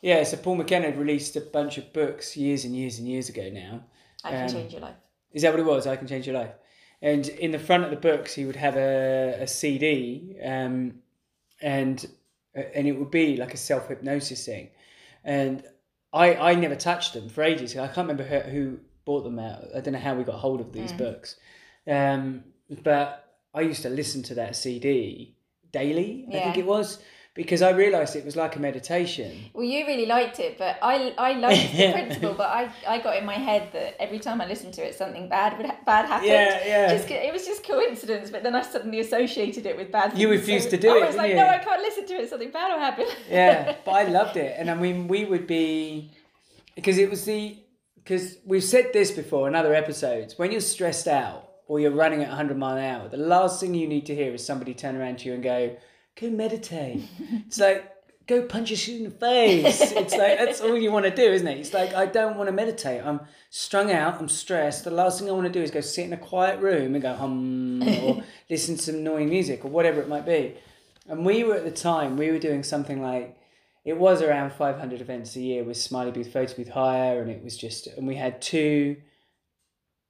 Yeah, so Paul McKenna had released a bunch of books years and years and years ago now. I can Um, change your life. Is that what it was? I can change your life. And in the front of the books, he would have a, a CD, um, and and it would be like a self hypnosis thing. And I I never touched them for ages. I can't remember who, who bought them out. I don't know how we got hold of these books, um, but I used to listen to that CD daily. I think it was because I realised it was like a meditation. Well, you really liked it, but I I liked the *laughs* principle. But I, I got in my head that every time I listened to it, something bad would ha- bad happened. Yeah, yeah. Just, it was just coincidence, but then I suddenly associated it with bad. You refused so to do I it, I was like, didn't no. I can't listen to it. Something bad will happen. *laughs* yeah, but I loved *laughs* it, and I mean, we would be because it was the because we've said this before in other episodes. When you're stressed out or you're running at 100 mile an hour, the last thing you need to hear is somebody turn around to you and go, "Go meditate." it's like go punch your shit in the face. it's like that's all you want to do, isn't it? It's like I don't want to meditate. I'm strung out. I'm stressed. The last thing I want to do is go sit in a quiet room and go hum or *laughs* listen to some annoying music or whatever it might be. And we were at the time we were doing something like it was around 500 events a year with Smiley Booth Photo Booth Hire, and it was just and we had two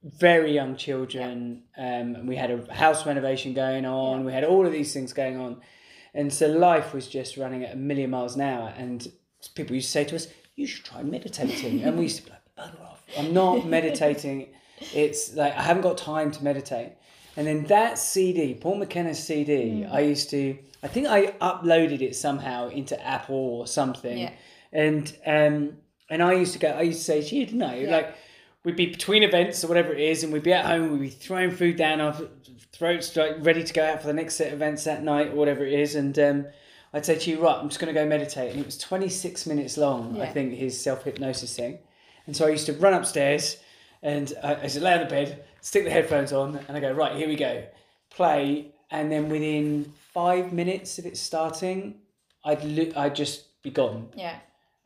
very young children, um, and we had a house renovation going on. We had all of these things going on, and so life was just running at a million miles an hour. And people used to say to us, you should try meditating. and we used to be like, bugger off. I'm not *laughs* meditating. It's like, I haven't got time to meditate. And then that CD, Paul McKenna's CD, I used to, I think I uploaded it somehow into Apple or something. Yeah. And, um, and I used to go, I used to say to you, didn't I? Like, we'd be between events or whatever it is, and we'd be at home, we'd be throwing food down our throats, like ready to go out for the next set of events that night or whatever it is. And um, I'd say to you, right, I'm just going to go meditate. And it was 26 minutes long, I think, his self hypnosis thing. And so I used to run upstairs and I, I lay on the bed, stick the headphones on, and I go, right, here we go. Play. And then within five minutes of it starting, I'd, li- I'd just be gone Yeah.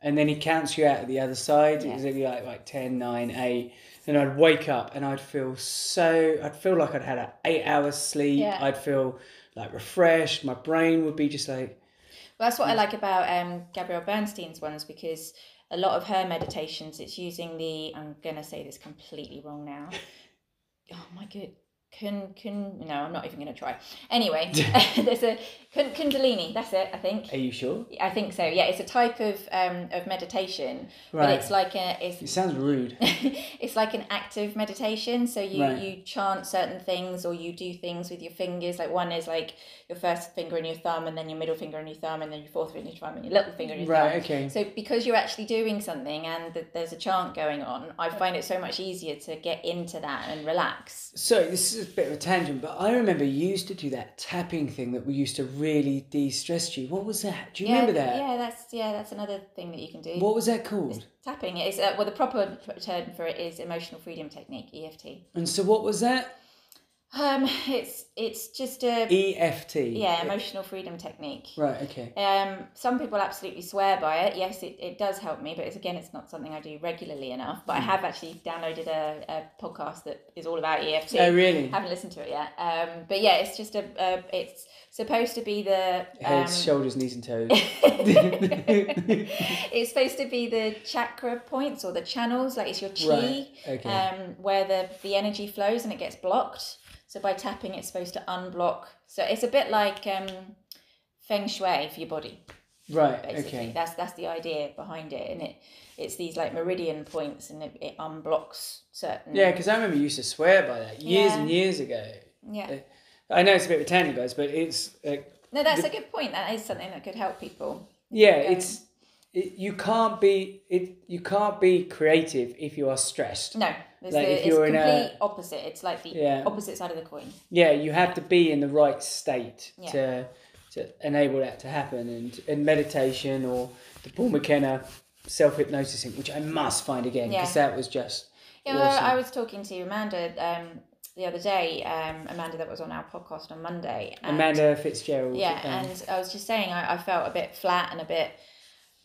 and then he counts you out at the other side. Yeah. It was like, like like 10, 9, 8. Then I'd wake up and I'd feel so, I'd feel like I'd had an eight hours sleep. Yeah. I'd feel like refreshed. My brain would be just like, Well, that's what I like about um, Gabrielle Bernstein's ones because a lot of her meditations, it's using the. I'm gonna say this completely wrong now. *laughs* Oh my good. Can can no, I'm not even going to try. Anyway, *laughs* *laughs* there's a Kundalini. That's it, I think. are you sure? I think so. Yeah, it's a type of um, of meditation, but Right. it's like a It sounds rude. *laughs* it's like an active meditation. So you Right. you chant certain things or you do things with your fingers. Like one is like your first finger and your thumb, and then your middle finger and your thumb, and then your fourth finger and your thumb, and your little finger and your Right, thumb. okay. So because you're actually doing something and that there's a chant going on, I find it so much easier to get into that and relax. So this is a bit of a tangent, but I remember you used to do that tapping thing that we used to really de-stress you. What was that? Do you yeah, remember that? Yeah, that's yeah, that's another thing that you can do. What was that called? Tapping is uh, well, the proper term for it is emotional freedom technique (EFT). And so what was that? Um, it's it's just a EFT. yeah emotional freedom technique. Right. Okay. Um, some people absolutely swear by it. Yes, it, it does help me, but it's, again, it's not something I do regularly enough. But I Hmm. have actually downloaded a, a podcast that is all about EFT. Oh, really? Haven't listened to it yet. Um, but yeah, it's just a, a it's supposed to be the Head, um, shoulders, knees, and toes. *laughs* it's supposed to be the chakra points or the channels, like it's your chi, Right, okay. um, where the the energy flows and it gets blocked. So by tapping, it's supposed to unblock. So it's a bit like um, feng shui for your body right. basically. Okay. That's that's the idea behind it, and it it's these like meridian points, and it, it unblocks certain. Yeah, because I remember you used to swear by that years Yeah. and years ago. Yeah. I know it's a bit of a tangent, guys, but it's uh, No, that's a good point. That is something that could help people. yeah, Going. it's it, you can't be it you can't be creative if you are stressed. No, it's, Like, the, if it's you're complete a- opposite. It's like the Yeah. opposite side of the coin. Yeah, you have to be in the right state Yeah. to to enable that to happen, and and meditation or the Paul McKenna self hypnosis thing, which I must find again because Yeah. that was just Yeah, well. I was talking to Amanda um, the other day. Um, Amanda that was on our podcast on Monday. and- Amanda Fitzgerald. Yeah, um, and I was just saying I, I felt a bit flat and a bit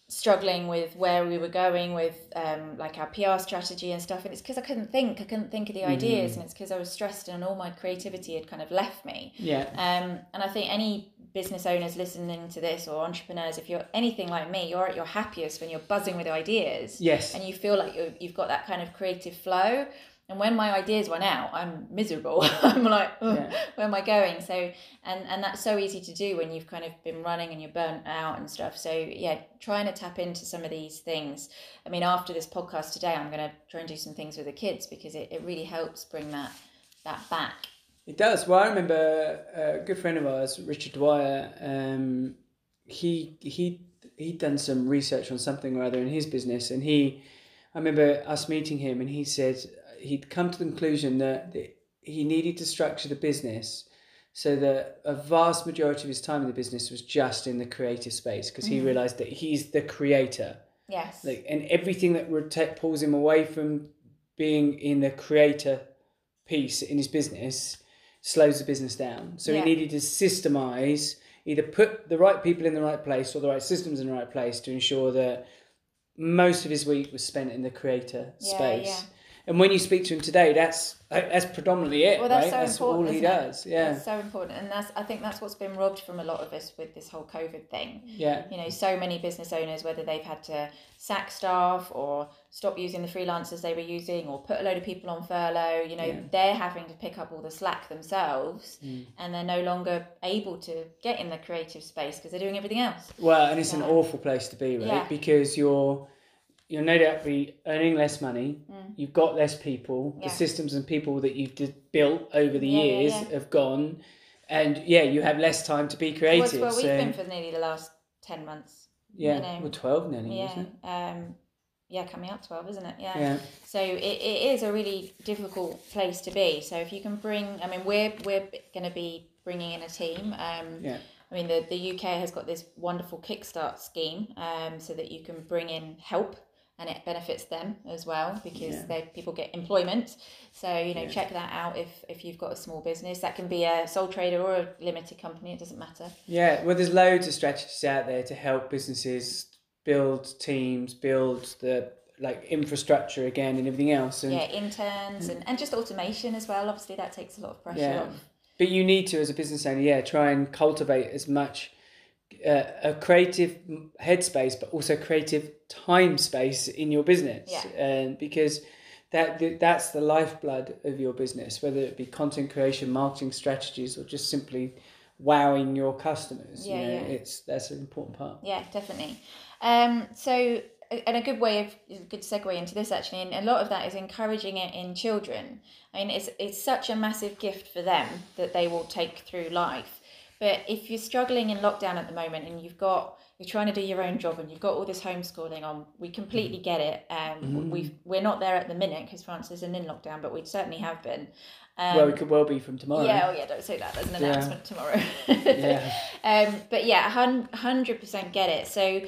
struggling with where we were going with um, like our PR strategy and stuff. And it's because I couldn't think, I couldn't think of the ideas, and it's because I was stressed and all my creativity had kind of left me. yeah, Um, and I think any business owners listening to this or entrepreneurs, if you're anything like me, you're at your happiest when you're buzzing with ideas yes, and you feel like you've got that kind of creative flow. And when my ideas run out, I'm miserable. *laughs* I'm like, Yeah. where am I going? So, and and that's so easy to do when you've kind of been running and you're burnt out and stuff. So yeah, trying to tap into some of these things. I mean, after this podcast today, I'm gonna try and do some things with the kids because it, it really helps bring that that back. It does. Well, I remember a good friend of ours, Richard Dwyer. Um, he he he'd done some research on something or other in his business, and he, I remember us meeting him, and he said he'd come to the conclusion that he needed to structure the business so that a vast majority of his time in the business was just in the creative space because he mm-hmm. realized that he's the creator Yes. like and everything that would take pulls him away from being in the creator piece in his business slows the business down so Yeah. he needed to systemize either put the right people in the right place or the right systems in the right place to ensure that most of his week was spent in the creator Yeah, space yeah. And when you speak to him today that's that's predominantly it Well, that's right so that's important. all he isn't it? does yeah That's so important, and that's I think that's what's been robbed from a lot of us with this whole COVID thing. yeah You know, so many business owners, whether they've had to sack staff or stop using the freelancers they were using or put a load of people on furlough, you know, Yeah. they're having to pick up all the slack themselves Mm. and they're no longer able to get in the creative space because they're doing everything else. Well, and it's an awful place to be, right? Yeah. Because you're you'll no doubt be earning less money. You've got less people. Mm. Yeah. The systems and people that you've built over the Yeah, years yeah. have gone, and yeah, you have less time to be creative. Well, where we've so been for nearly the last 10 months. yeah, you know. well, twelve nearly, Yeah. Um, yeah, coming up 12, isn't it? Yeah. Yeah. So it, it is a really difficult place to be. So if you can bring, I mean, we're, we're going to be bringing in a team. Um, Yeah. I mean, the, the UK has got this wonderful Kickstart scheme um, so that you can bring in help and it benefits them as well because Yeah. they people get employment. So, you know, Yeah. check that out if, if you've got a small business. That can be a sole trader or a limited company, it doesn't matter. Yeah, well, there's loads of strategies out there to help businesses build teams, build the like infrastructure again, and everything else. And yeah, interns and, and just automation as well. Obviously, that takes a lot of pressure Yeah. off. but you need to, as a business owner, yeah, try and cultivate as much uh, a creative headspace, but also creative time space in your business, Yeah. and because. That, that's the lifeblood of your business, whether it be content creation, marketing strategies, or just simply wowing your customers. Yeah, you know, yeah. it's that's an important part. Yeah, definitely. Um, so, and a good way of a good segue into this actually, and a lot of that is encouraging it in children. I mean, it's it's such a massive gift for them that they will take through life. But if you're struggling in lockdown at the moment and you've got you're trying to do your own job and you've got all this homeschooling on, we completely get it. Um, we've we're not there at the minute because France isn't in lockdown, but we certainly have been. Um, well, it could well be from tomorrow. yeah, oh yeah, don't say that. There's an Yeah. announcement tomorrow. Yeah. *laughs* um, but yeah, hun- hundred percent get it. So,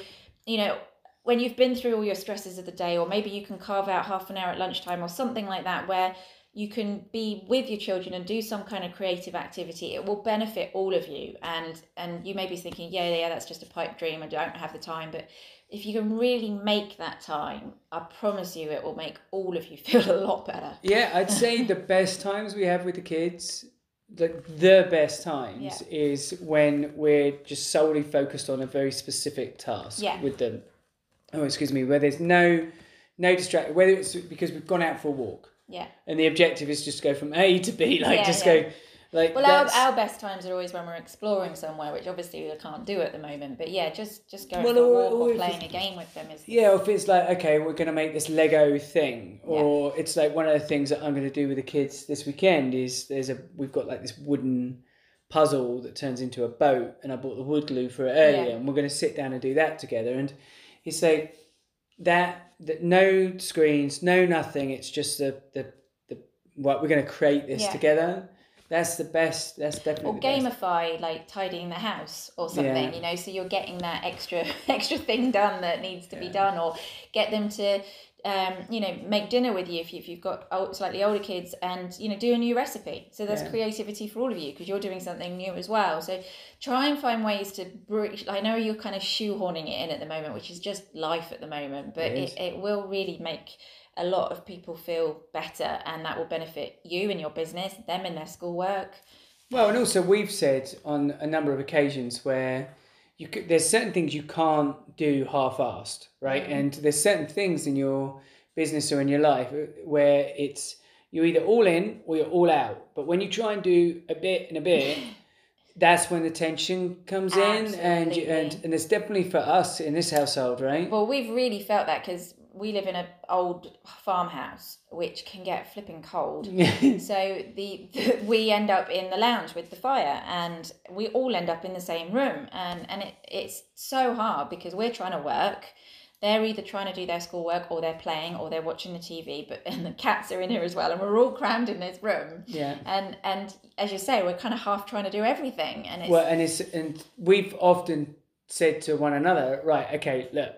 you know, when you've been through all your stresses of the day, or maybe you can carve out half an hour at lunchtime or something like that, where you can be with your children and do some kind of creative activity. It will benefit all of you. And and you may be thinking, yeah, yeah, that's just a pipe dream. I don't have the time, but if you can really make that time, I promise you, it will make all of you *laughs* feel a lot better. Yeah, I'd say *laughs* the best times we have with the kids, like the best times, is when we're just solely focused on a very specific task Yeah. with them. Oh, excuse me, where there's no no distraction, whether it's because we've gone out for a walk Yeah. and the objective is just to go from A to B, like Yeah, just yeah. go, like Well, our, our best times are always when we're exploring somewhere, which obviously we can't do at the moment. But yeah, just just going Well, for a or- walk or or, playing a game with them is Yeah, if it's like, okay, we're going to make this Lego thing, or it's like one of the things that I'm going to do with the kids this weekend is there's a we've got like this wooden puzzle that turns into a boat, and I bought the wood glue for it earlier, Yeah. and we're going to sit down and do that together. And it's like that that no screens, no nothing. It's just the the the what we're going to create this Yeah. together. That's the best. That's definitely or gamify like tidying the house or something. Yeah. You know, so you're getting that extra *laughs* extra thing done that needs to be done, or get them to. Um, you know, make dinner with you if, you, if you've got old, slightly older kids, and you know, do a new recipe. So there's Yeah. creativity for all of you because you're doing something new as well. So try and find ways to. Bridge, I know you're kind of shoehorning it in at the moment, which is just life at the moment, but It it, it will really make a lot of people feel better, and that will benefit you and your business, them in their schoolwork. Well, and also we've said on a number of occasions where you could, there's certain things you can't do half-assed, right? Mm. And there's certain things in your business or in your life uh, where it's you're either all in or you're all out. But when you try and do a bit and a bit, *laughs* that's when the tension comes in, and you, and and it's definitely for us in this household, right? Well, we've really felt that because we live in an old farmhouse, which can get flipping cold. *laughs* so the, we end up in the lounge with the fire, and we all end up in the same room, and and it, it's so hard because we're trying to work. They're either trying to do their schoolwork, or they're playing, or they're watching the TV. But *laughs* and the cats are in here as well, and we're all crammed in this room. yeah. And and as you say, we're kind of half trying to do everything, and it's Well, and it's and we've often said to one another, right? Okay, look,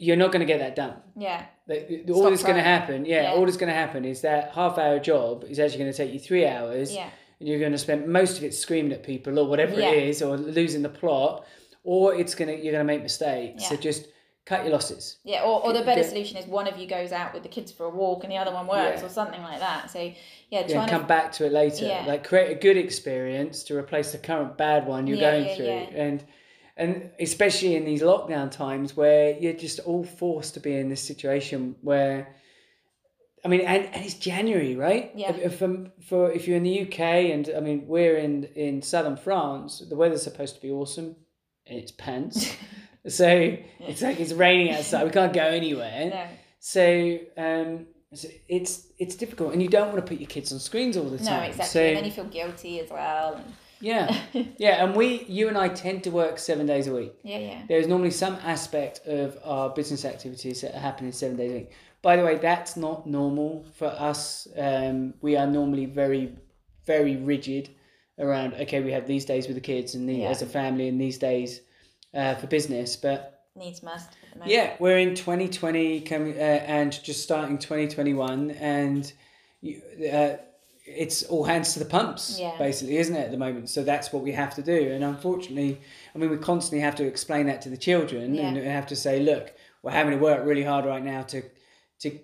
you're not going to get that done. yeah, Like, all that's going to happen, yeah, Yeah. all that's going to happen is that half hour job is actually going to take you three hours, yeah. and you're going to spend most of it screaming at people or whatever Yeah. it is, or losing the plot, or it's gonna you're going to make mistakes. Yeah. So just cut your losses. Yeah, or, or the better solution is one of you goes out with the kids for a walk and the other one works Yeah. or something like that. So yeah, Yeah, and to come back to it later. Yeah. Like create a good experience to replace the current bad one you're Yeah, going through, and and especially in these lockdown times where you're just all forced to be in this situation where. I mean, and, and it's January, right? Yeah. If, if, um, for if you're in the UK, and I mean, we're in in southern France, the weather's supposed to be awesome, and it's pants. *laughs* So it's like it's raining outside. We can't go anywhere. No. So um, so it's it's difficult, and you don't want to put your kids on screens all the time. No, exactly. So and then you feel guilty as well. And yeah, *laughs* yeah, and we, you and I, tend to work seven days a week. yeah, yeah. There is normally some aspect of our business activities that are happening seven days a week. By the way, that's not normal for us. Um, we are normally very, very rigid around. Okay, we have these days with the kids and the, Yeah. as a family, and these days uh, for business. But Needs must. At the moment. yeah, we're in 2020 coming, uh, and just starting 2021, and you, uh, it's all hands to the pumps, Yeah. basically, isn't it, at the moment? So that's what we have to do. And unfortunately, I mean, we constantly have to explain that to the children and Yeah. have to say, look, we're having to work really hard right now to to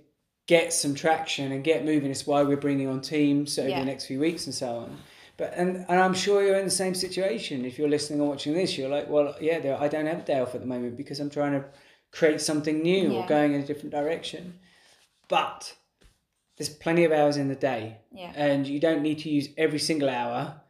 get some traction and get moving. It's why we're bringing on teams over Yeah. the next few weeks and so on. But and, and I'm sure you're in the same situation. If you're listening or watching this, you're like, well, yeah, I don't have a day off at the moment because I'm trying to create something new or going in a different direction. But there's plenty of hours in the day, Yeah. and you don't need to use every single hour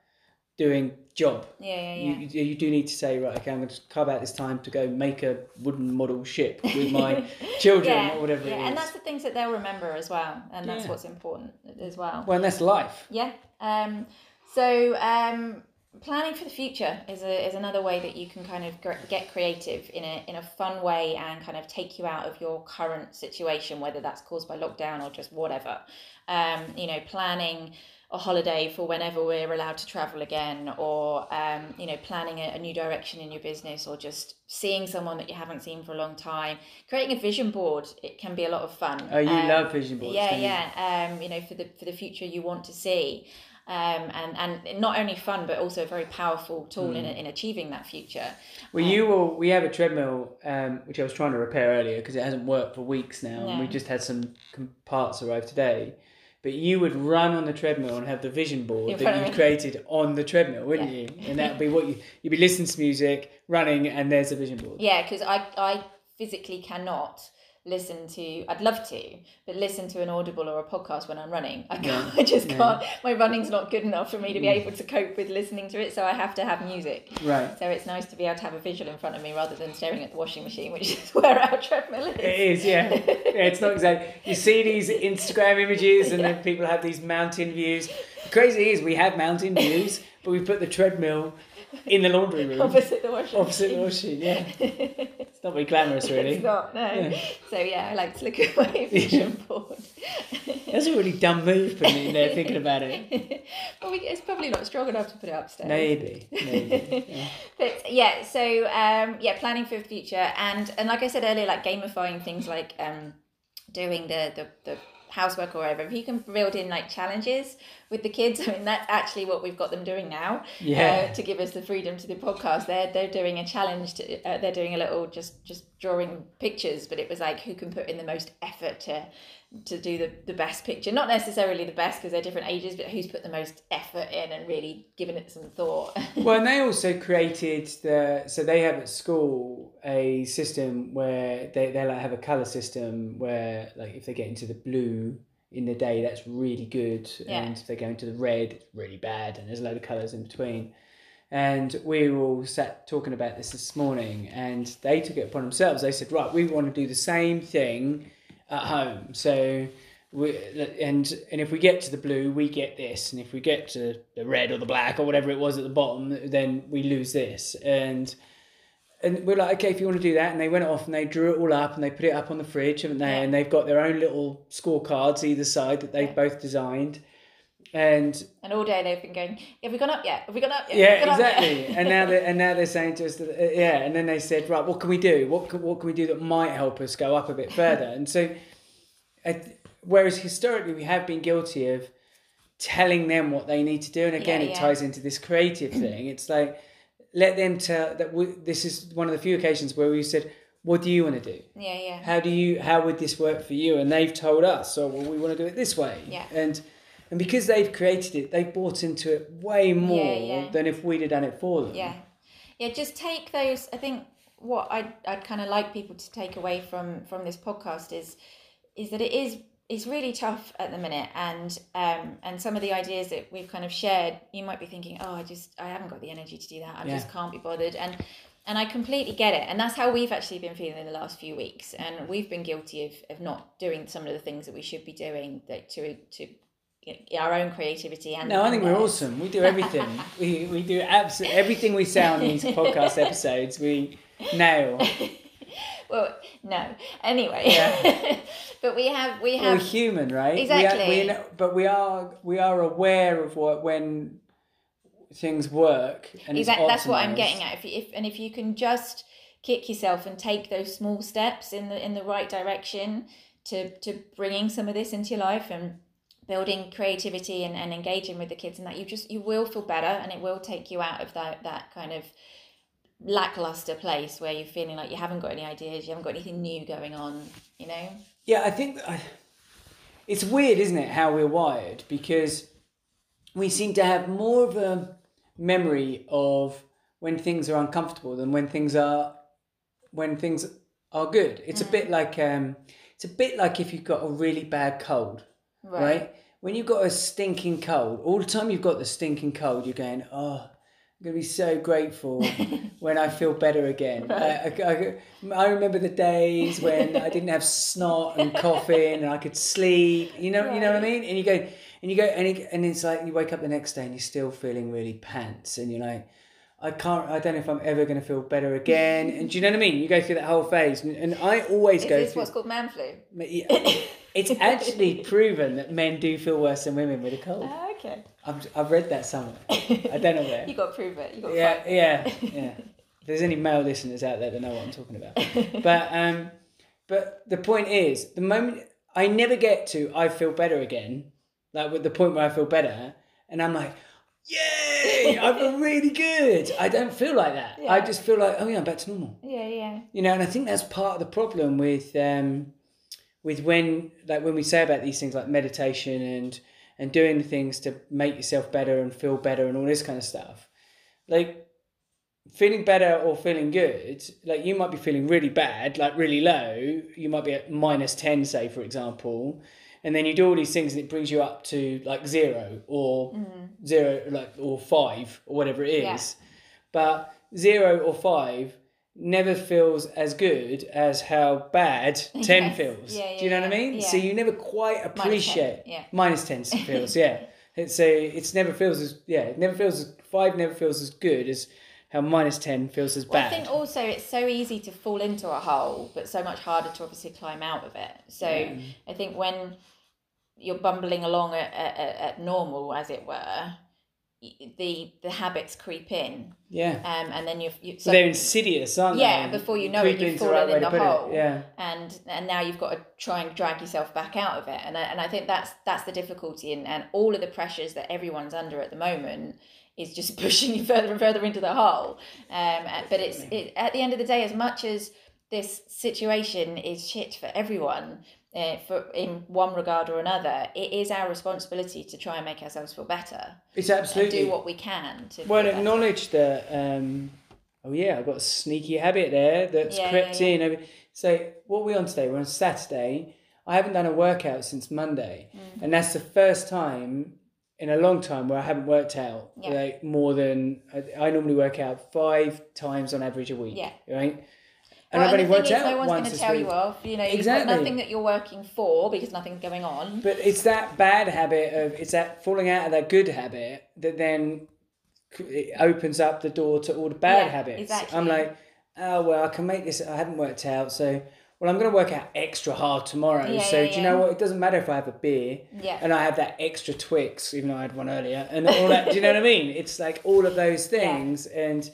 doing job. Yeah, yeah, You, yeah. you, you do need to say, right, okay, I'm going to carve out this time to go make a wooden model ship *laughs* with my children yeah, or whatever yeah. it is. and that's the things that they'll remember as well, and that's Yeah. what's important as well. well, and that's life. Yeah. Um, so um, planning for the future is a, is another way that you can kind of get creative in a in a fun way and kind of take you out of your current situation, whether that's caused by lockdown or just whatever. Um, you know, planning a holiday for whenever we're allowed to travel again, or um, you know, planning a, a new direction in your business, or just seeing someone that you haven't seen for a long time. Creating a vision board it can be a lot of fun. Oh, you Um, love vision boards. yeah don't you? yeah um you know for the for the future you want to see um and and not only fun but also a very powerful tool in, Hmm. in achieving that future Well, you will. We have a treadmill, um, which I was trying to repair earlier because it hasn't worked for weeks now, and we just had some parts arrive today. But you would run on the treadmill and have the vision board that you've created on the treadmill, *laughs* wouldn't Yeah. you? And that would be what you you'd be listening to music, running, and there's a vision board. yeah because i i physically cannot listen to i'd love to but listen to an audible or a podcast when i'm running i can't *laughs* i just Yeah. can't my running's not good enough for me to be mm. able to cope with listening to it so i have to have music Right. so it's nice to be able to have a visual in front of me rather than staring at the washing machine which is *laughs* where our treadmill is It is, yeah. *laughs* yeah. It's not exactly. You see these Instagram images, and then people have these mountain views. The crazy is, we have mountain views, but we put the treadmill *laughs* in the laundry room opposite the washing opposite the washing. Yeah, it's not very glamorous, really. It's not, no. Yeah. So yeah, I like to look *laughs* at my vision board. That's a really dumb move putting it in there, thinking about it. *laughs* well, it's probably not strong enough to put it upstairs. Maybe, maybe. Yeah. But yeah, so um, yeah, planning for the future, and and like I said earlier, like gamifying things like um, doing the the the housework or whatever. If you can build in like challenges with the kids, *laughs* I mean that's actually what we've got them doing now. Yeah. Uh, to give us the freedom to the podcast, they're they're doing a challenge. To, uh, they're doing a little just just drawing pictures, but it was like who can put in the most effort to to do the, the best picture not necessarily the best because they're different ages but who's put the most effort in and really given it some thought *laughs* Well, and they also created the so they have at school a system where they they like have a color system where like if they get into the blue in the day, that's really good, Yeah. and if they go into the red, it's really bad, and there's a load of colors in between. And we all sat talking about this this morning, and they took it upon themselves. They said, right, we want to do the same thing at home. So, we, and and if we get to the blue, we get this, and if we get to the red or the black or whatever it was at the bottom, then we lose this. And and we're like, okay, if you want to do that, and they went off and they drew it all up and they put it up on the fridge, haven't they? Yeah. And they've got their own little scorecards either side that they've Yeah. both designed. And And all day they've been going, have we gone up yet? Have we gone up yet? yeah, up yet?" exactly. *laughs* and now they and now they're saying to us that uh, yeah, and then they said, right, what can we do? What can, what can we do that might help us go up a bit further? And so, uh, whereas historically we have been guilty of telling them what they need to do, and again, Yeah, it ties into this creative thing. It's like let them tell that we, this is one of the few occasions where we said, what do you want to do? yeah, yeah. how do you how would this work for you and they've told us so well we want to do it this way Yeah. and and because they've created it they've bought into it way more yeah. than if we'd have done it for them Yeah, yeah. Just take those. I think what I'd I'd kind of like people to take away from from this podcast is is that it is it's really tough at the minute, and um and some of the ideas that we've kind of shared, you might be thinking, oh, I just I haven't got the energy to do that. I just can't be bothered, and and I completely get it. And that's how we've actually been feeling in the last few weeks. And we've been guilty of, of not doing some of the things that we should be doing that to to our own creativity and no i think we're awesome we do everything *laughs* we, we do absolutely everything we say on these podcast episodes we nail *laughs* well no anyway Yeah. *laughs* but we have we have we're human right? Exactly. we are, we but we are we are aware of what when things work and exactly that's what i'm getting at. If, you- if and if you can just kick yourself and take those small steps in the in the right direction to to bringing some of this into your life and building creativity and, and engaging with the kids and that you just you will feel better and it will take you out of that that kind of lackluster place where you're feeling like you haven't got any ideas you haven't got anything new going on you know Yeah, I think I, it's weird, isn't it, how we're wired? Because we seem to have more of a memory of when things are uncomfortable than when things are when things are good. It's a bit like um, it's a bit like if you've got a really bad cold, right? When you've got a stinking cold, all the time you've got the stinking cold, you're going, oh. I'm gonna be so grateful *laughs* when I feel better again. I, I, I remember the days when I didn't have snot and coughing and I could sleep. You know, you know what I mean. And you go, and you go, and, it, and it's like you wake up the next day and you're still feeling really pants, and you're like, I can't. I don't know if I'm ever gonna feel better again. And do you know what I mean? You go through that whole phase, and, and I always is go this through. what's called man flu Yeah. It's *laughs* actually proven that men do feel worse than women with a cold. Ah, okay I've, I've read that somewhere. I don't know where. *laughs* you got to prove it you got Yeah, yeah, *laughs* yeah. If there's any male listeners out there that know what I'm talking about. *laughs* But um, but the point is, the moment I never get to, I feel better again. Like with the point where I feel better, and I'm like, yay! I feel really good. I don't feel like that. I just feel like, oh yeah, I'm back to normal. yeah yeah You know, and I think that's part of the problem with um, with when like when we say about these things like meditation and and doing things to make yourself better and feel better and all this kind of stuff. Like feeling better or feeling good, like you might be feeling really bad, like really low. You might be at minus ten, say for example, and then you do all these things and it brings you up to like zero or mm-hmm. zero, like or five or whatever it is. Yeah. But zero or five never feels as good as how bad *laughs* 10 Yes. feels. Yeah, Do you know yeah, what I mean? yeah. So you never quite appreciate yeah. minus 10 *laughs* feels, yeah. It's so it's never feels as yeah, it never feels as five never feels as good as how minus 10 feels as Well, bad. I think also it's so easy to fall into a hole, but so much harder to obviously climb out of it. So I think when you're bumbling along at, at, at- normal, as it were, the the habits creep in, yeah. um, and then you've you, So they're insidious, aren't yeah, they? before you know it, you've the right in the put it, hole. Yeah. and and now you've got to try and drag yourself back out of it and I, and I think that's that's the difficulty and, and all of the pressures that everyone's under at the moment is just *laughs* pushing you further and further into the hole um uh, but it's it, at the end of the day as much as this situation is shit for everyone uh, for in one regard or another it is our responsibility to try and make ourselves feel better It's and absolutely do what we can to Well, better. acknowledge that. Um, oh yeah, I've got a sneaky habit there that's Yeah, crept yeah, in. So what are we on today? We're on Saturday. I haven't done a workout since Monday, Mm. and that's the first time in a long time where I haven't worked out Yeah. like more than I, I normally work out five times on average a week. Yeah. Right. And Well, I've only the thing worked is, out no one's going to tell week. you off. You know, Exactly. you've got nothing that you're working for because nothing's going on. But it's that bad habit of it's that falling out of that good habit that then it opens up the door to all the bad Yeah, habits. exactly. I'm like, oh well, I can make this. I haven't worked out, so well, I'm going to work out extra hard tomorrow. Yeah, so yeah, do you know what? It doesn't matter if I have a beer Yeah. and I have that extra Twix, even though I had one earlier, and all that. do you know what I mean? It's like all of those things, and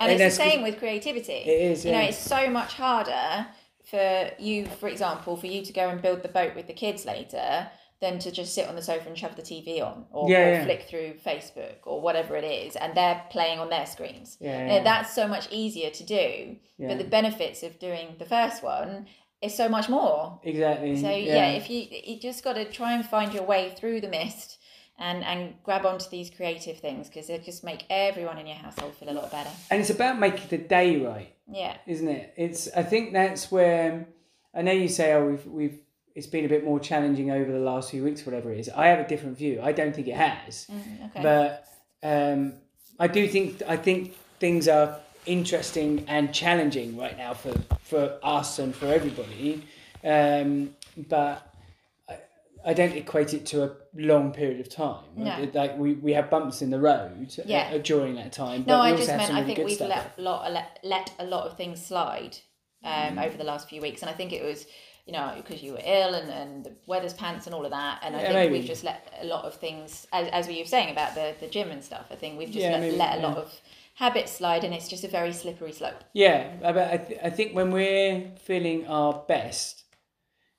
And, that's it's the same with creativity. It is, You know, it's so much harder for you, for example, for you to go and build the boat with the kids later than to just sit on the sofa and shove the TV on or, Yeah, or yeah. flick through Facebook or whatever it is, and they're playing on their screens. Yeah, yeah. that's so much easier to do. Yeah. But the benefits of doing the first one is so much more. exactly. So yeah, if you you just got to try and find your way through the mist. And, and grab onto these creative things because they just make everyone in your household feel a lot better. and it's about making the day right. Yeah. isn't it? It's I think that's where I know you say oh we've we've it's been a bit more challenging over the last few weeks whatever it is. I have a different view. I don't think it has, Mm, okay. but um, I do think I think things are interesting and challenging right now for for us and for everybody. Um, but I, don't equate it to a long period of time. No. Like we, we have bumps in the road uh, Yeah. during that time. No, but we I just have meant some I think we've let, lot, let let a lot of things slide um, over the last few weeks, and I think it was you know because you were ill and, and the weather's pants and all of that, and I Yeah, think maybe. we've just let a lot of things as as we were saying about the the gym and stuff. I think we've just Yeah, let, maybe, let a lot of habits slide, and it's just a very slippery slope. Yeah, but I, th- I think when we're feeling our best,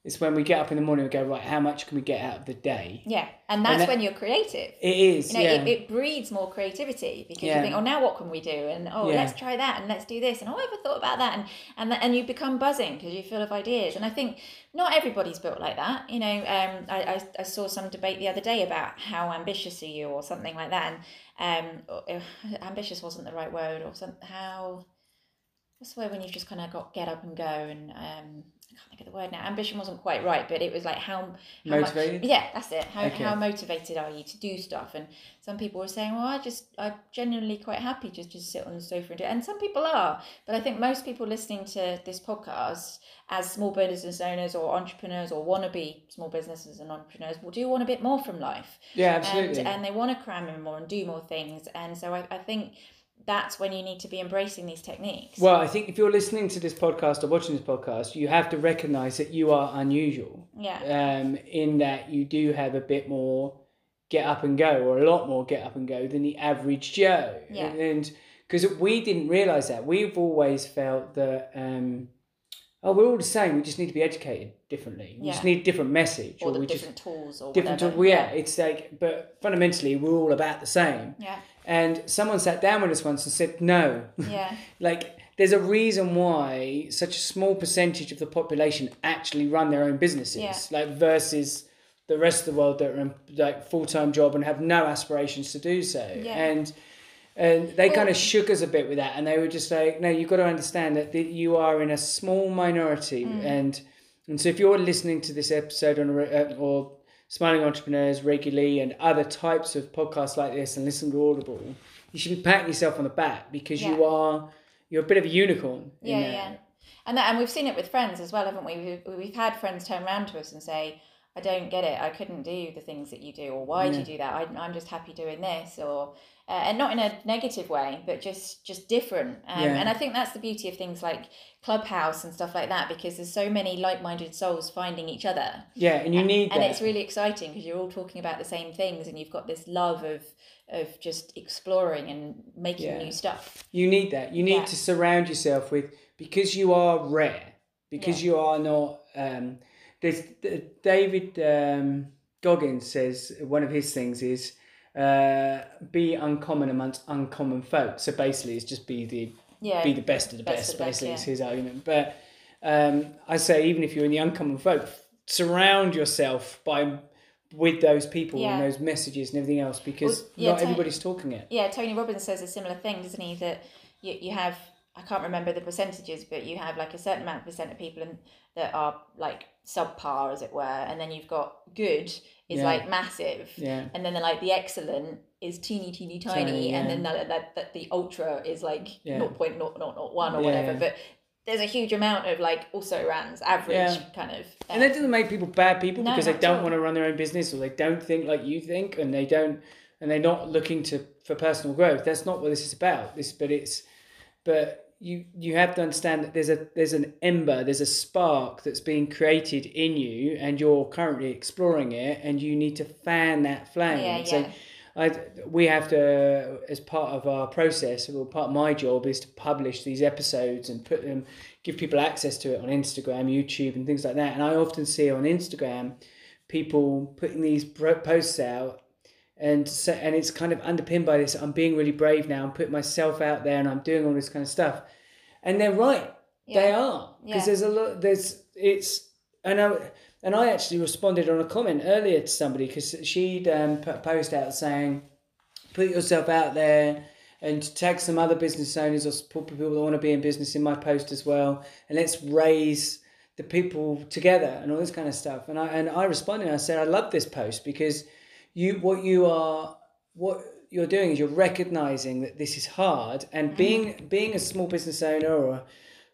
it's when we get up in the morning we go, right, how much can we get out of the day? Yeah, and that's that- when you're creative. It is, You know, yeah. it, it breeds more creativity because Yeah. you think, oh, now what can we do? And oh, Yeah. let's try that, and let's do this, and oh, I never thought about that, and and and you become buzzing because you're full of ideas. And I think not everybody's built like that. You know, um, I, I I saw some debate the other day about how ambitious are you or something like that, and um, uh, *sighs* ambitious wasn't the right word or some how. What's the word when you've just kind of got get up and go and um, I can't think of the word now. Ambition wasn't quite right, but it was like how, how Motivated? Much, yeah, that's it. How, Okay. how motivated are you to do stuff? And some people were saying, well, I just I'm genuinely quite happy just to sit on the sofa and do it. And some people are, but I think most people listening to this podcast as small business owners or entrepreneurs or wannabe small businesses and entrepreneurs will do want a bit more from life yeah, and, absolutely. and they want to cram in more and do more things. And so I, I think that's when you need to be embracing these techniques. well, I think if you're listening to this podcast or watching this podcast, you have to recognize that you are unusual yeah. um, in that you do have a bit more get up and go, or a lot more get up and go than the average Joe. Yeah. And because we didn't realize that, we've always felt that. Um, Oh, we're all the same. We just need to be educated differently. We just need a different message, Or the we just different tools or different. whatever. Tool. Yeah, it's like, but fundamentally, we're all about the same. Yeah. And someone sat down with us once and said, "No, Yeah. *laughs* like there's a reason why such a small percentage of the population actually run their own businesses Yeah. like versus the rest of the world that are in like full-time job and have no aspirations to do so Yeah. and and they kind of shook us a bit with that and they were just like no you've got to understand that you are in a small minority Mm. and and so if you're listening to this episode on a uh, or smiling entrepreneurs regularly and other types of podcasts like this and listen to audible you should be patting yourself on the back because you are you're a bit of a unicorn. Yeah, yeah. And that, and we've seen it with friends as well, haven't we? We've, we've had friends turn around to us and say, "I don't get it. I couldn't do the things that you do, or why do you do that? I, I'm just happy doing this." Or uh, and not in a negative way, but just just different. Um, Yeah. And I think that's the beauty of things like Clubhouse and stuff like that, because there's so many like-minded souls finding each other. Yeah, and you need and it's really exciting because you're all talking about the same things and you've got this love of of just exploring and making Yeah. new stuff You need that. You need Yeah. to surround yourself with because you are rare, because you are not. Um, there's D- David um, Goggins says one of his things is uh, be uncommon amongst uncommon folk. So basically, it's just be the yeah be the best of the Best best. of the best, basically, is his argument. But um, I say even if you're in the uncommon folk, surround yourself by with those people Yeah. and those messages and everything else because Well, yeah, not ta- everybody's talking it. yeah tony robbins says a similar thing doesn't he that you, you have i can't remember the percentages but you have like a certain amount of percent of people in, that are like subpar as it were and then you've got good is Yeah. like massive Yeah. and then the, like the excellent is teeny teeny tiny, Tiny, and then the, that that the ultra is like Yeah. 0.001 or Yeah, whatever but there's a huge amount of like also rans average Yeah. kind of And that doesn't make people bad people No, because they don't all. want to run their own business or they don't think like you think and they don't and they're not looking to for personal growth. That's not what this is about. This but it's but you you have to understand that there's a there's an ember, there's a spark that's being created in you and you're currently exploring it and you need to fan that flame. Yeah, So yeah. I, we have to, as part of our process, well, part of my job is to publish these episodes and put them, give people access to it on Instagram, YouTube, and things like that. And I often see on Instagram people putting these posts out, and so, and it's kind of underpinned by this. I'm being really brave now. I'm putting myself out there, and I'm doing all this kind of stuff. And they're right. They are because Yeah. there's a lot. There's it's and I and I actually responded on a comment earlier to somebody because she'd um, put a post out saying, "Put yourself out there." And tag some other business owners or support people that want to be in business in my post as well, and let's raise the people together and all this kind of stuff. And I and I responded. and I said, I love this post because you what you are what you're doing is you're recognizing that this is hard, and mm-hmm. being being a small business owner or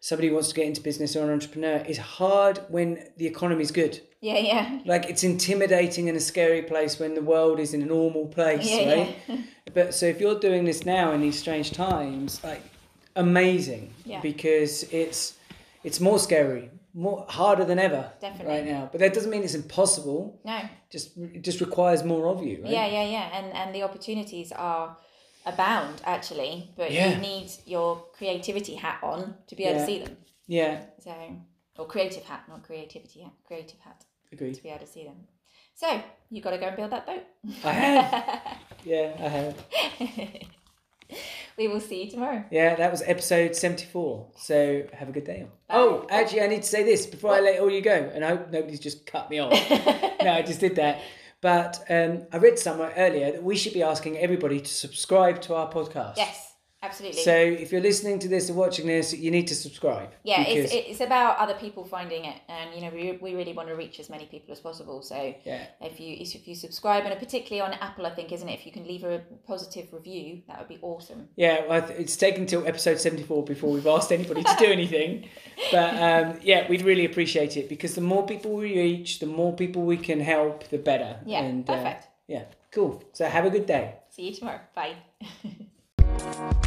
somebody who wants to get into business or an entrepreneur is hard when the economy's good. Yeah, yeah. Like it's intimidating and a scary place when the world is in a normal place, Yeah, right? *laughs* But so if you're doing this now in these strange times, like amazing, Yeah. because it's it's more scary, more harder than ever, Definitely. right now. But that doesn't mean it's impossible. No. Just it just requires more of you, right? Yeah, yeah, yeah. And and the opportunities are abound actually, but Yeah. you need your creativity hat on to be able Yeah. to see them. Yeah, So or creative hat, not creativity hat, creative hat agreed. to be able to see them. So you've got to go and build that boat. I have. *laughs* yeah, I have. *laughs* *laughs* we will see you tomorrow. Yeah, that was episode 74. So have a good day. Oh, actually, I need to say this before I let all you go, and I hope nobody's just cut me off. *laughs* no, I just did that. But um, I read somewhere earlier that we should be asking everybody to subscribe to our podcast. Yes, absolutely. So if you're listening to this or watching this, you need to subscribe. yeah, it's, it's about other people finding it, and you know we, we really want to reach as many people as possible. So yeah, if you if you subscribe, and particularly on Apple, I think isn't it? If you can leave a positive review, that would be awesome. yeah. Well, it's taken till episode 74 before we've asked anybody to do *laughs* anything. But um, yeah, we'd really appreciate it because the more people we reach, the more people we can help, the better. Yeah, And, uh, perfect. yeah, cool. So have a good day. See you tomorrow. Bye. *laughs* Thank